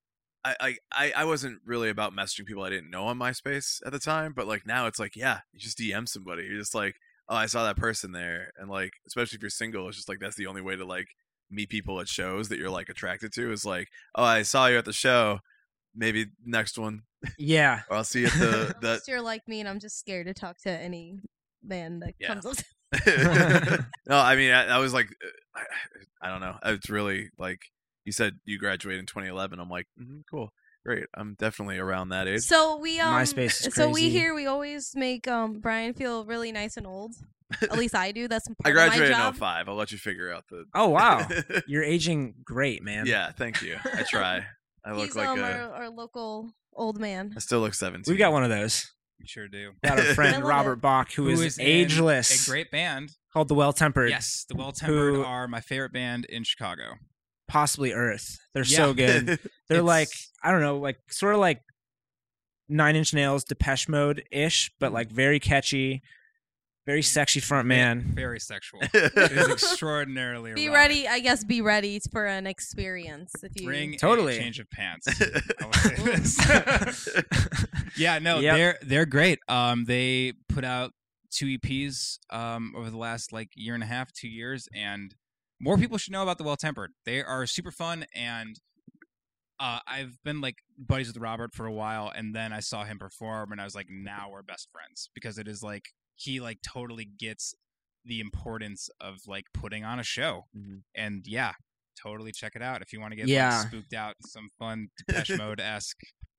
I I I- I wasn't really about messaging people I didn't know on MySpace at the time, but like now it's like, yeah, you just DM somebody. You're just like, "Oh, I saw that person there," and like, especially if you're single, it's just like that's the only way to like meet people at shows that you're like attracted to is like, "Oh, I saw you at the show." Maybe next one, yeah I'll see you at the that Unless you're like me and I'm just scared to talk to any man that Yeah. comes up. no, I mean, I, I was like, uh, I, I don't know. It's really like you said you graduated in 2011. I'm like, mhm, cool, great. I'm definitely around that age. So we um MySpace is so we here we always make um Brian feel really nice and old. At least I do. That's part I of my graduated in 05. I'll let you figure out the. oh wow you're aging great man yeah, thank you. I try. I look He's like um a. our, our local old man. I still look 17. we've got one of those You sure do. got our I friend love robert it. bach who is, in ageless A great band. called the well tempered Yes, the Well Tempered are my favorite band in Chicago. possibly earth they're Yeah. so good they're It's- like i don't know like sort of like nine inch nails depeche mode ish but like very catchy very sexy front man Very sexual. it is extraordinarily Be erotic. ready, I guess. Be ready for an experience if you. Bring Totally. a change of pants. I will say this. yeah, no, Yep. they're they're great. Um, they put out two EPs um over the last like year and a half, two years, and more people should know about the Well Tempered. They are super fun, and uh, I've been like buddies with Robert for a while, and then I saw him perform, and I was like, now we're best friends because it is like he like totally gets the importance of like putting on a show, Mhm. and yeah, totally check it out if you want to get Yeah. like, spooked out, some fun Depeche Mode esque,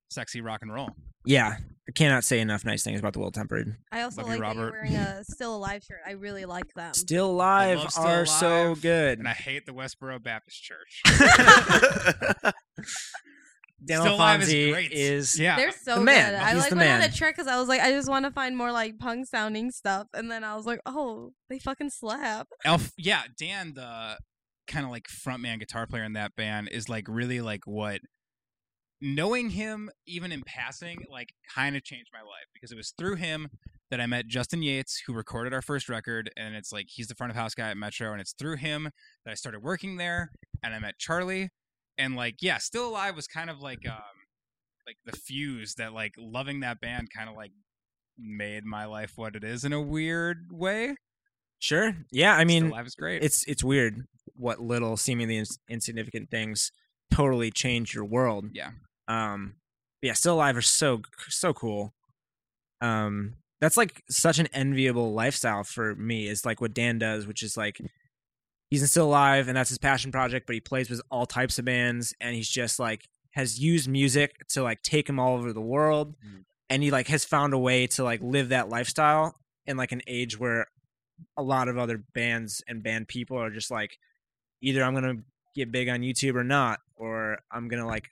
sexy rock and roll. Yeah, I cannot say enough nice things about the Well Tempered. I also Love you, like that you're Robert. wearing a Still Alive shirt. I really like them. Still Alive Still are so good. And I hate the Westboro Baptist Church. Dan Still Alive is great. is yeah, They're so The man. good. I like the went on man. a trek because I was like, I just want to find more like punk sounding stuff, and then I was like, oh, they fucking slap. Elf, yeah, Dan, the kind of like frontman guitar player in that band, is like really like what knowing him even in passing like kind of changed my life because it was through him that I met Justin Yates who recorded our first record and it's like he's the front of house guy at Metro and it's through him that I started working there and I met Charlie and like yeah Still Alive was kind of like um like the fuse that like loving that band kind of like made my life what it is in a weird way sure. Yeah, I mean, Still Alive is great it's it's weird what little seemingly ins- insignificant things totally change your world. Yeah. Um. Yeah, still alive are so so cool. Um. That's like such an enviable lifestyle for me. Is like what Dan does, which is like he's still alive, and that's his passion project. But he plays with all types of bands, and he's just like has used music to like take him all over the world, Mm. and he like has found a way to like live that lifestyle in like an age where a lot of other bands and band people are just like either I'm gonna get big on YouTube or not, or I'm gonna like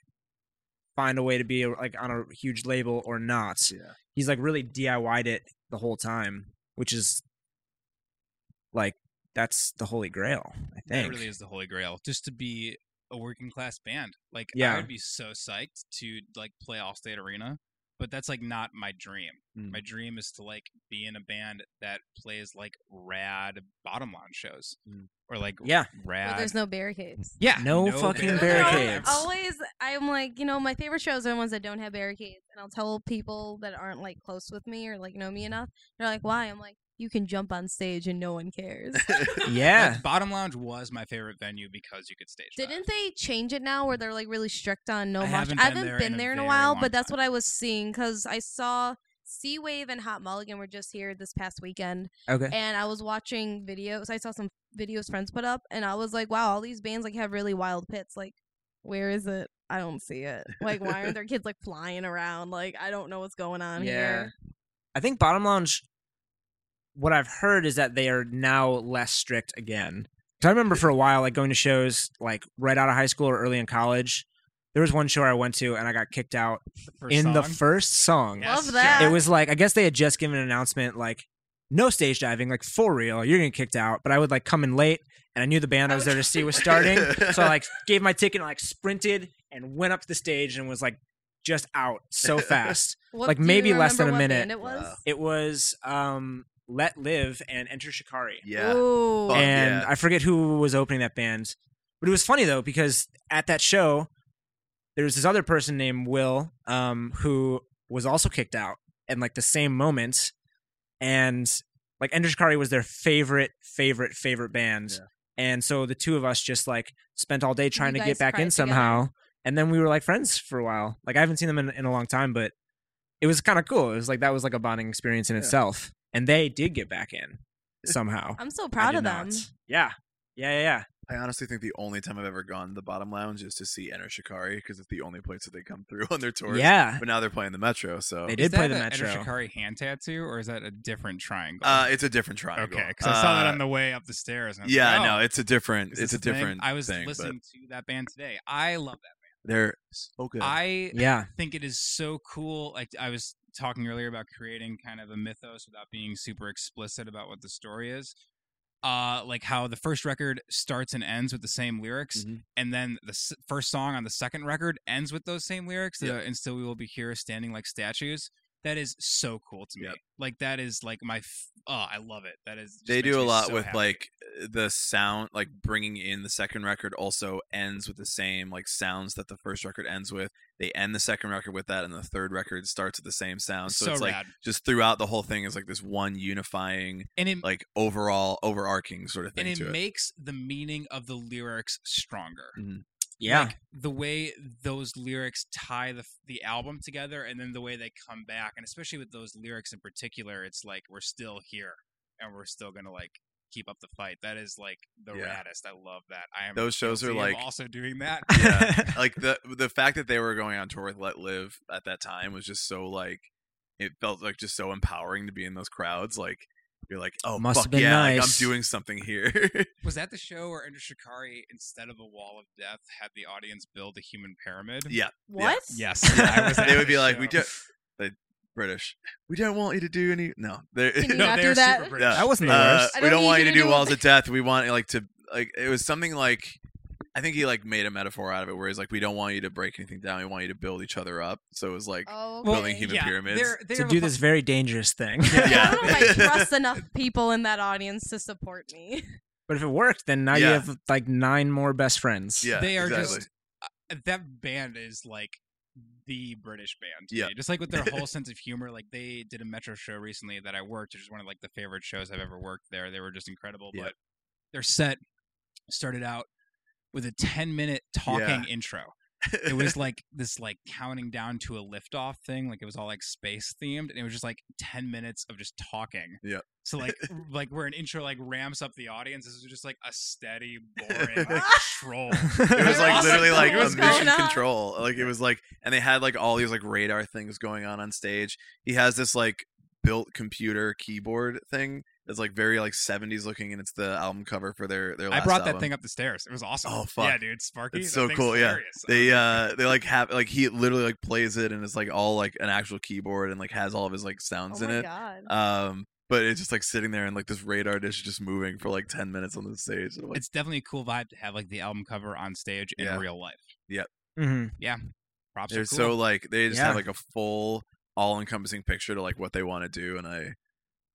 find a way to be like on a huge label or not. Yeah. He's like really DIY'd it the whole time, which is like that's the holy grail. I That think. really is the holy grail. Just to be a working class band. Like Yeah. I would be so psyched to like play Allstate Arena, but that's like not my dream. Mm. My dream is to like be in a band that plays like rad bottom line shows. Mm. Or like Yeah. rad Where there's no barricades. Yeah. No fucking They're barricades. Always, I'm like, you know, my favorite shows are the ones that don't have barricades, and I'll tell people that aren't like close with me or like know me enough. They're like, "Why?" I'm like, "You can jump on stage and no one cares." yeah. Like, Bottom Lounge was my favorite venue because you could stage dive. Didn't they change it now where they're like really strict on no I mosh? haven't I been haven't there been in a there in a very while, long but that's time. what I was seeing because I saw Sea Wave and Hot Mulligan were just here this past weekend, Okay. and I was watching videos. I saw some videos friends put up, and I was like, "Wow, all these bands like have really wild pits. Like, where is it? I don't see it. Like, why aren't their kids like flying around? Like, I don't know what's going on here." I think Bottom Lounge. What I've heard is that they are now less strict again. 'Cause I remember for a while, like going to shows like right out of high school or early in college. There was one show I went to and I got kicked out First in the first song. Yes, Love that. It was like I guess they had just given an announcement like no stage diving, like for real, you're gonna get kicked out. But I would like come in late and I knew the band I was there to see was starting. so I like gave my ticket and like sprinted and went up to the stage and was like just out so fast. What- like, maybe less than a minute. It was. It was um Let Live and Enter Shikari. yeah. Ooh. And yeah. I forget who was opening that band. But it was funny though because at that show there was this other person named Will um who was also kicked out in like the same moment and like Enter Shikari was their favorite favorite favorite band. Yeah. And so the two of us just like spent all day trying to get back cried in together? somehow. And then we were like friends for a while. Like I haven't seen them in, in a long time, but it was kind of cool. It was like that was like a bonding experience in Yeah. itself. And they did get back in somehow. I'm so proud of them. not. Yeah. Yeah, yeah, yeah. I honestly think the only time I've ever gone to the bottom lounge is to see Enter Shikari because it's the only place that they come through on their tours. Yeah. But now they're playing the Metro, so They Is did play the Metro. Enter Shikari hand tattoo, or is that a different triangle? uh, it's a different triangle. okay, because I saw that Uh, on the way up the stairs. And I was Yeah, like, no, oh, it's a different. It's this a thing? different. I was thing, but listening to that band today. I love that. Band. They're so good. I Yeah. think it is so cool. Like I was talking earlier about creating kind of a mythos without being super explicit about what the story is. Uh, like how the first record starts and ends with the same lyrics, Mhm. and then the s- first song on the second record ends with those same lyrics. Yeah. The, and still we will be here, standing like statues. That is so cool to me. Yep. Like that is like my. F- oh, I love it. That is. they do a lot so with happy. like the sound like bringing in the second record also ends with the same like sounds that the first record ends with they end the second record with that, and the third record starts with the same sound. So, so it's like just throughout the whole thing is like this one unifying, and it like overall overarching sort of thing and it to it. makes the meaning of the lyrics stronger. Mm-hmm. Yeah. like, the way those lyrics tie the the album together, and then the way they come back, and especially with those lyrics in particular, it's like we're still here and we're still gonna like keep up the fight. That is like the Yeah. raddest. I love that. I am Those shows are like- also doing that. yeah, like the the fact that they were going on tour with Let Live at that time was just so like it felt like just so empowering to be in those crowds. Like you're like, oh, Must have fuck been yeah, like, I'm doing something here. Was that the show where Enter Shikari, instead of a wall of death, had the audience build a human pyramid? yeah, What? Yes. I was they would the be like, we don't. The British, we don't want you to do any. No, they're, Can you No, not they do that? super British. That wasn't the uh, worst. I we don't don't need want you you to to do do walls it. of death. We want like to like it was something like I think he like made a metaphor out of it where he's like, we don't want you to break anything down. We want you to build each other up. So it was like, Oh, Well, building human yeah, pyramids. they're- they to have a do this very dangerous thing. Yeah. I don't know if I trust enough people in that audience to support me. but if it worked, then now you Yeah. have like nine more best friends. yeah, they are exactly. just uh, that band is like the British band. Yeah. Eh, just like with their whole sense of humor. Like they did a Metro show recently that I worked, which is one of like the favorite shows I've ever worked there. They were just incredible. Yeah. But their set started out with a ten minute talking intro. It was like this like counting down to a liftoff thing. Like it was all like space themed, and it was just like ten minutes of just talking. Yeah. So like like where an intro like ramps up the audience, this was just like a steady, boring like, troll. it was like awesome. literally like a mission on? control. Like it was like, and they had like all these like radar things going on on stage. He has this like built computer keyboard thing that's like very like 70s looking, and it's the album cover for their their. I Last brought that album. thing up the stairs. It was awesome. Oh, fuck. Yeah, dude, Sparky. It's so cool, yeah. hilarious. They uh they like have like he literally like plays it and it's like all like an actual keyboard and like has all of his like sounds oh in my it. god. Um, but it's just like sitting there and like this radar dish just moving for like 10 minutes on the stage. And like, it's definitely a cool vibe to have like the album cover on stage in Yeah. real life. hmm yeah Props they're are cool. so like they just have like a full all encompassing picture to like what they want to do and I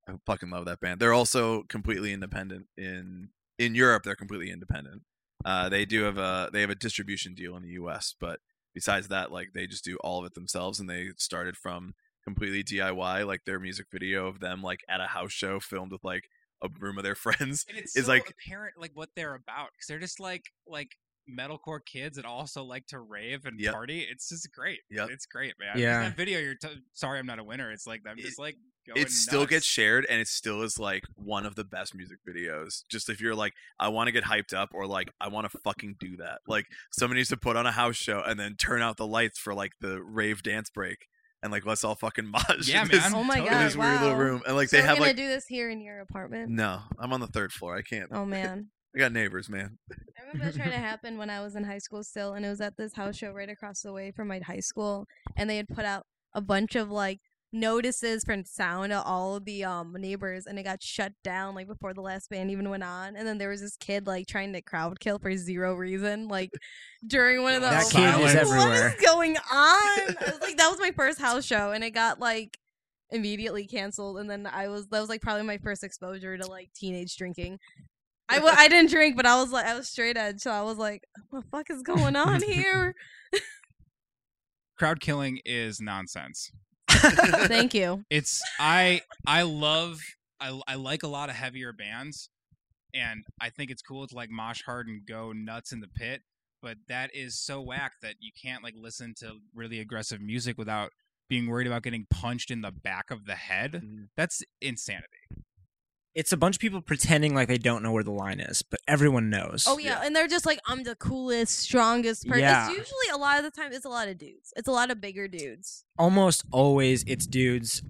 I fucking love that band. They're also completely independent in in Europe they're completely independent. Uh they do have a they have a distribution deal in the US, but besides that like they just do all of it themselves and they started from completely DIY like their music video of them like at a house show filmed with like a room of their friends. and it's is so like- apparent like what they're about because they're just like like metalcore kids that also like to rave and Yep. party. It's just great. Yeah, it's great, man. Yeah. that video. You're t- sorry, I'm not a winner. It's like I'm It- just like it still gets shared and it still is like one of the best music videos just if you're like i want to get hyped up or like i want to fucking do that like somebody needs to put on a house show and then turn out the lights for like the rave dance break and like let's all fucking mosh Yeah, in this, oh my totally. in god. this weird little room and like so they have gonna like do this here in your apartment. no i'm on the third floor i can't Oh man. i got neighbors man I remember that trying to happen when I was in high school still, and it was at this house show right across the way from my high school, and they had put out a bunch of like notices from sound to all of the um neighbors, and it got shut down like before the last band even went on, and then there was this kid like trying to crowd kill for zero reason, like during one of the That opens. kid I was is everywhere. is going on? Was like, that was my first house show, and it got like immediately canceled, and then I was that was like probably my first exposure to like teenage drinking. I w- I didn't drink, but I was like I was straight edge, so I was like, "What the fuck is going on here?" crowd killing is nonsense. Thank you. it's I I love I I like a lot of heavier bands, and I think it's cool to like mosh hard and go nuts in the pit. But that is so whack that you can't like listen to really aggressive music without being worried about getting punched in the back of the head. Mhm. That's insanity. It's a bunch of people pretending like they don't know where the line is, but everyone knows. Oh yeah, and they're just like, "I'm the coolest, strongest person." Yeah. It's usually a lot of the time it's a lot of dudes. It's a lot of bigger dudes. Almost always it's dudes.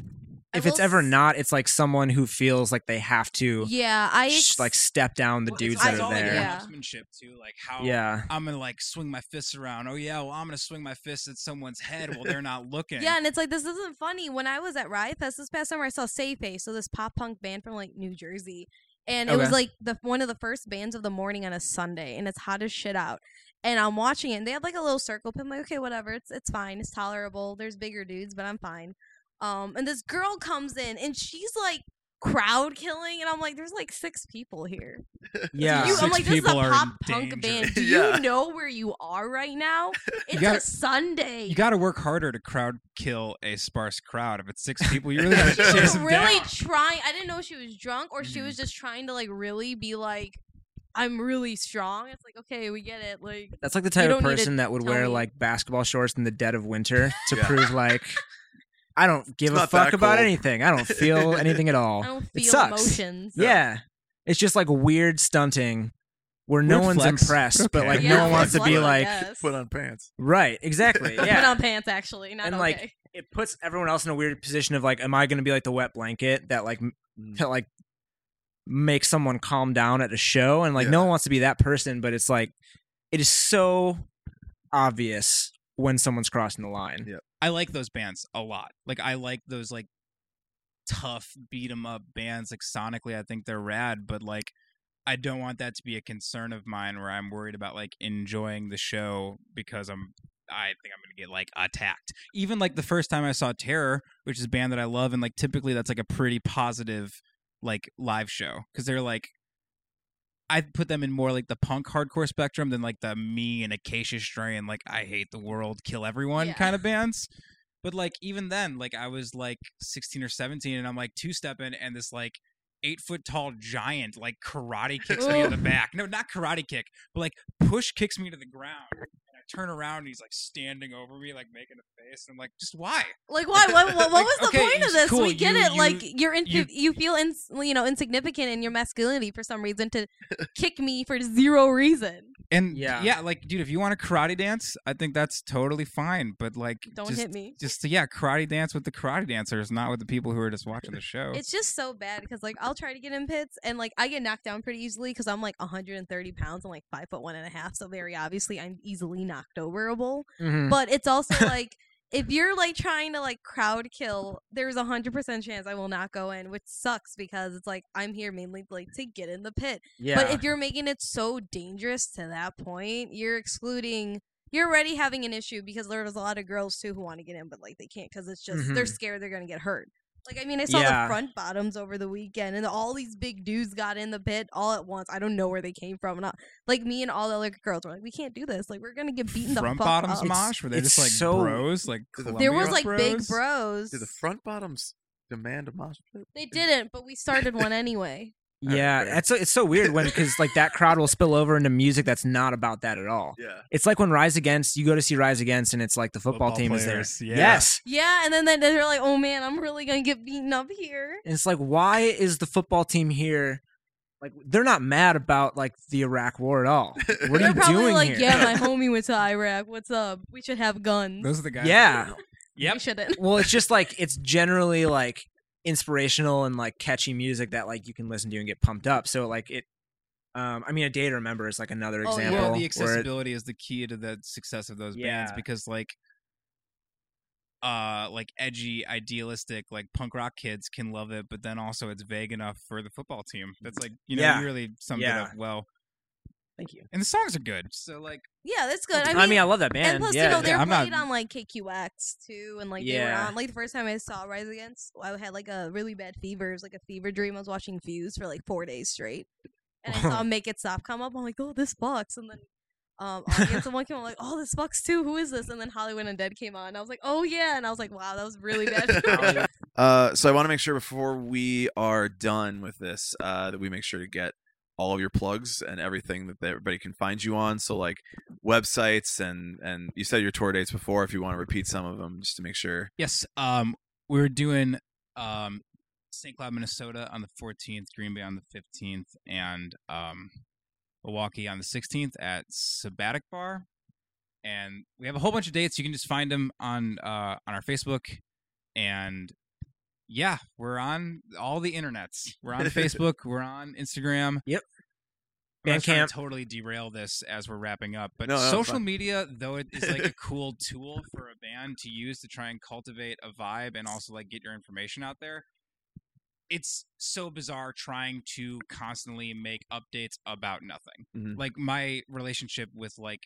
I If it's ever s- not, it's like someone who feels like they have to Yeah, I sh- like step down the Well, dudes that it's are all like there. Yeah. gamesmanship too, like how Yeah. I'm gonna like swing my fists around. Oh yeah, well I'm gonna swing my fist at someone's head while they're not looking. Yeah, and it's like this isn't funny. When I was at Riot Fest this past summer, I saw Save Face, so this pop punk band from like New Jersey, and it was like the one of the first bands of the morning on a Sunday, and it's hot as shit out. And I'm watching it, and they have like a little circle pit. I'm like, okay, whatever, it's it's fine, it's tolerable. There's bigger dudes, but I'm fine. Um, and this girl comes in, and she's like crowd killing, and I'm like, there's like six people here. Yeah. You, I'm like, this is a people are in pop punk band. Do Yeah. you know where you are right now? It's gotta- a Sunday. You got to work harder to crowd kill a sparse crowd. If it's six people, you really got to she chase was them really down. trying. I didn't know she was drunk, or she was just trying to like really be like, I'm really strong. It's like, okay, we get it. Like, That's like the type of don't need to person that would wear me. like basketball shorts in the dead of winter to Yeah. prove like I don't give a fuck about cold. anything. I don't feel anything at all. I don't It feel sucks. emotions. Yeah. It's just like weird stunting where no Weird one's flex, impressed, but but like Yeah, no one wants to be like. Put on pants. right, exactly. Put on pants, actually. Not And, okay. like, it puts everyone else in a weird position of like am I going to be like the wet blanket that like m- Mm. to like makes someone calm down at a show and like no one wants to be that person, but it's like it is so obvious when someone's crossing the line. Yeah. I like those bands a lot. Like I like those like tough beat 'em up bands. Like sonically, I think they're rad. But like, I don't want that to be a concern of mine where I'm worried about like enjoying the show because I'm. I think I'm gonna get like attacked. Even like the first time I saw Terror, which is a band that I love, and like typically that's like a pretty positive like live show because they're like I'd put them in more like the punk hardcore spectrum than like the me and Acacia Strain, like I hate the world, kill everyone Yeah. kind of bands. But like even then, like I was like 16 or 17 and I'm like two stepping and this like eight foot tall giant like karate kicks me in the back. No, not karate kick, but like push kicks me to the ground. And I turn around and he's like standing over me, like making a face. And I'm like, just why? Like why? What, what, what was the okay, point of this? cool. We get You- it. you- like you're in, you- you, feel in, you know insignificant in your masculinity for some reason to kick me for zero reason. And Yeah. yeah, like dude, if you want to karate dance, I think that's totally fine. But like, Don't just, hit me. Just yeah, karate dance with the karate dancers, not with the people who are just watching the show. It's just so bad because like I'll try to get in pits and like I get knocked down pretty easily because I'm like 130 pounds and like five foot one and a half. So very obviously I'm easily knocked overable. Mhm. But it's also like if you're like trying to like crowd kill, there's a hundred percent chance I will not go in, which sucks because it's like I'm here mainly like to get in the pit. Yeah. But if you're making it so dangerous to that point, you're excluding. You're already having an issue because there's a lot of girls too who want to get in, but like they can't because it's just they're Mhm. scared they're gonna get hurt. Like I mean, I saw Yeah. the front bottoms over the weekend, and all these big dudes got in the pit all at once. I don't know where they came from. And I, like me and all the other girls were like, we can't do this. Like we're gonna get beaten the Front fuck bottoms up. It's- mosh, where they're it's just like so- bros, like Did the- There was Columbia like big bros. Did the front bottoms demand a mosh pit? They didn't, but we started one anyway. Yeah, fair. it's so, it's so weird when because like that crowd will spill over into music that's not about that at all. Yeah. It's like when Rise Against, you go to see Rise Against, and it's like the football, Football team is there. yeah. Yes, Yeah, and then they- they're like, oh man, I'm really gonna get beaten up here. and it's like, why is the football team here? Like they're not mad about like the Iraq War at all. What are you probably doing like, here? yeah, my homie went to Iraq. What's up? We should have guns. Those are the guys. yeah. Yep. We shouldn't. well, it's just like it's generally like inspirational and like catchy music that like you can listen to and get pumped up. So like it. Um, I mean, a day to remember is like another Oh, yeah. example. The accessibility is the key to the success of those bands because like uh like edgy idealistic like punk rock kids can love it but then also it's vague enough for the football team that's like you know Yeah. you really summed Yeah. it up well Thank you. and the songs are good so like Yeah, that's good. I I mean, mean, I love that band. and plus, yeah, you know, they're I'm not- played on like KQX too, and like they were on like the first time I saw Rise Against, I had like a really bad fever. It was like a fever dream. I was watching Fuse for like four days straight, and I saw Make It Stop come up. I'm like, oh, this fucks. And then um, audience someone came on like, oh, this fucks too. Who is this? And then Hollywood Undead came on. And I was like, oh yeah, and I was like, wow, that was really bad. Uh, so I want to make sure before we are done with this, uh, that we make sure to get all of your plugs and everything that everybody can find you on. So like websites and and you said your tour dates before. If you want to repeat some of them, just to make sure. yes um we're doing um st cloud minnesota on the 14th green bay on the 15th and um milwaukee on the 16th at sabbatic bar and we have a whole bunch of dates you can just find them on uh on our facebook and yeah we're on all the internets we're on facebook we're on instagram Yep. I'm not trying Bandcamp. to totally derail this as we're wrapping up, but No, no, social media, though it is like a cool tool for a band to use to try and cultivate a vibe and also like get your information out there, it's so bizarre trying to constantly make updates about nothing. Mhm. Like my relationship with like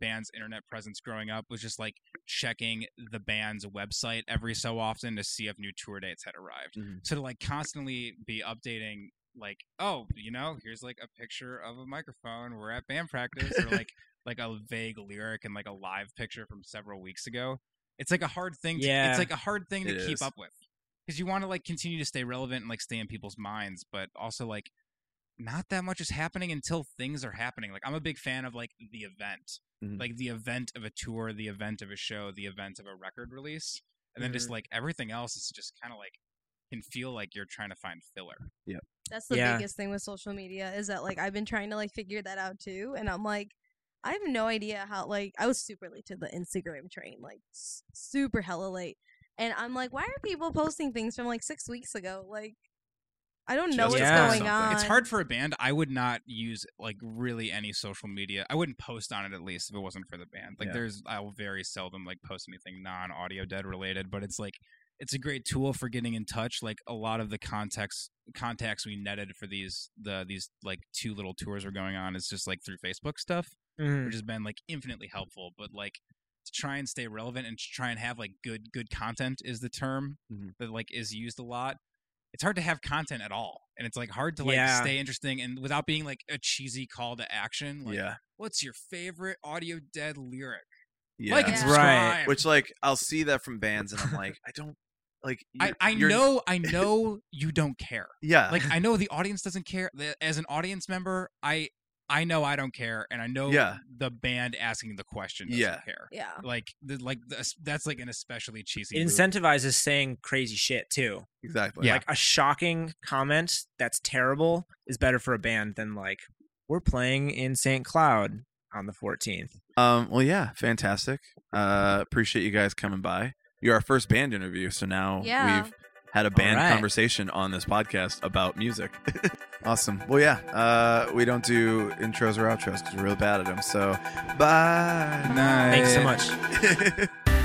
band's internet presence growing up was just like checking the band's website every so often to see if new tour dates had arrived. Mhm. So to like constantly be updating like, oh, you know, here's like a picture of a microphone. We're at band practice, or like like a vague lyric and like a live picture from several weeks ago. It's like a hard thing. To, Yeah. it's like a hard thing to keep is. up with because you want to like continue to stay relevant and like stay in people's minds, but also like not that much is happening until things are happening. Like I'm a big fan of like the event, Mhm. like the event of a tour, the event of a show, the event of a record release, and then just Mhm. like everything else is just kind of like can feel like you're trying to find filler. Yeah, that's the Yeah. biggest thing with social media is that like I've been trying to like figure that out too, and I'm like, I have no idea how like I was super late to the Instagram train, like s- super hella late, and I'm like, why are people posting things from like six weeks ago? Like, I don't know Just what's Yeah. going on. It's hard for a band. I would not use like really any social media. I wouldn't post on it at least if it wasn't for the band. Like Yeah. there's I will very seldom like post anything non audio dead related, but it's like it's a great tool for getting in touch. Like a lot of the context contacts we netted for these the these like two little tours we're going on is just like through Facebook stuff, Mhm. which has been like infinitely helpful. But like to try and stay relevant and to try and have like good good content is the term Mhm. that like is used a lot. It's hard to have content at all, and it's like hard to like Yeah. stay interesting and without being like a cheesy call to action. Like, yeah, what's your favorite audio dead lyric? yeah. Like and Yeah. Right. Which like I'll see that from bands, and I'm like, I don't like. I, you're- I you're- know I know you don't care. Yeah, Like I know the audience doesn't care. As an audience member, I I know I don't care, and I know Yeah. the band asking the question doesn't Yeah. care. yeah. Like the, like the, that's like an especially cheesy. It move. incentivizes saying crazy shit too. exactly. Yeah. Like a shocking comment that's terrible is better for a band than like we're playing in St. Cloud on the 14th. Um. Well, yeah. Fantastic. Uh. Appreciate you guys coming by. You're our first band interview, so now Yeah. we've had a band right. conversation on this podcast about music. awesome. Well, yeah. Uh. We don't do intros or outros because we're really bad at them. So, bye. Night. Thanks so much.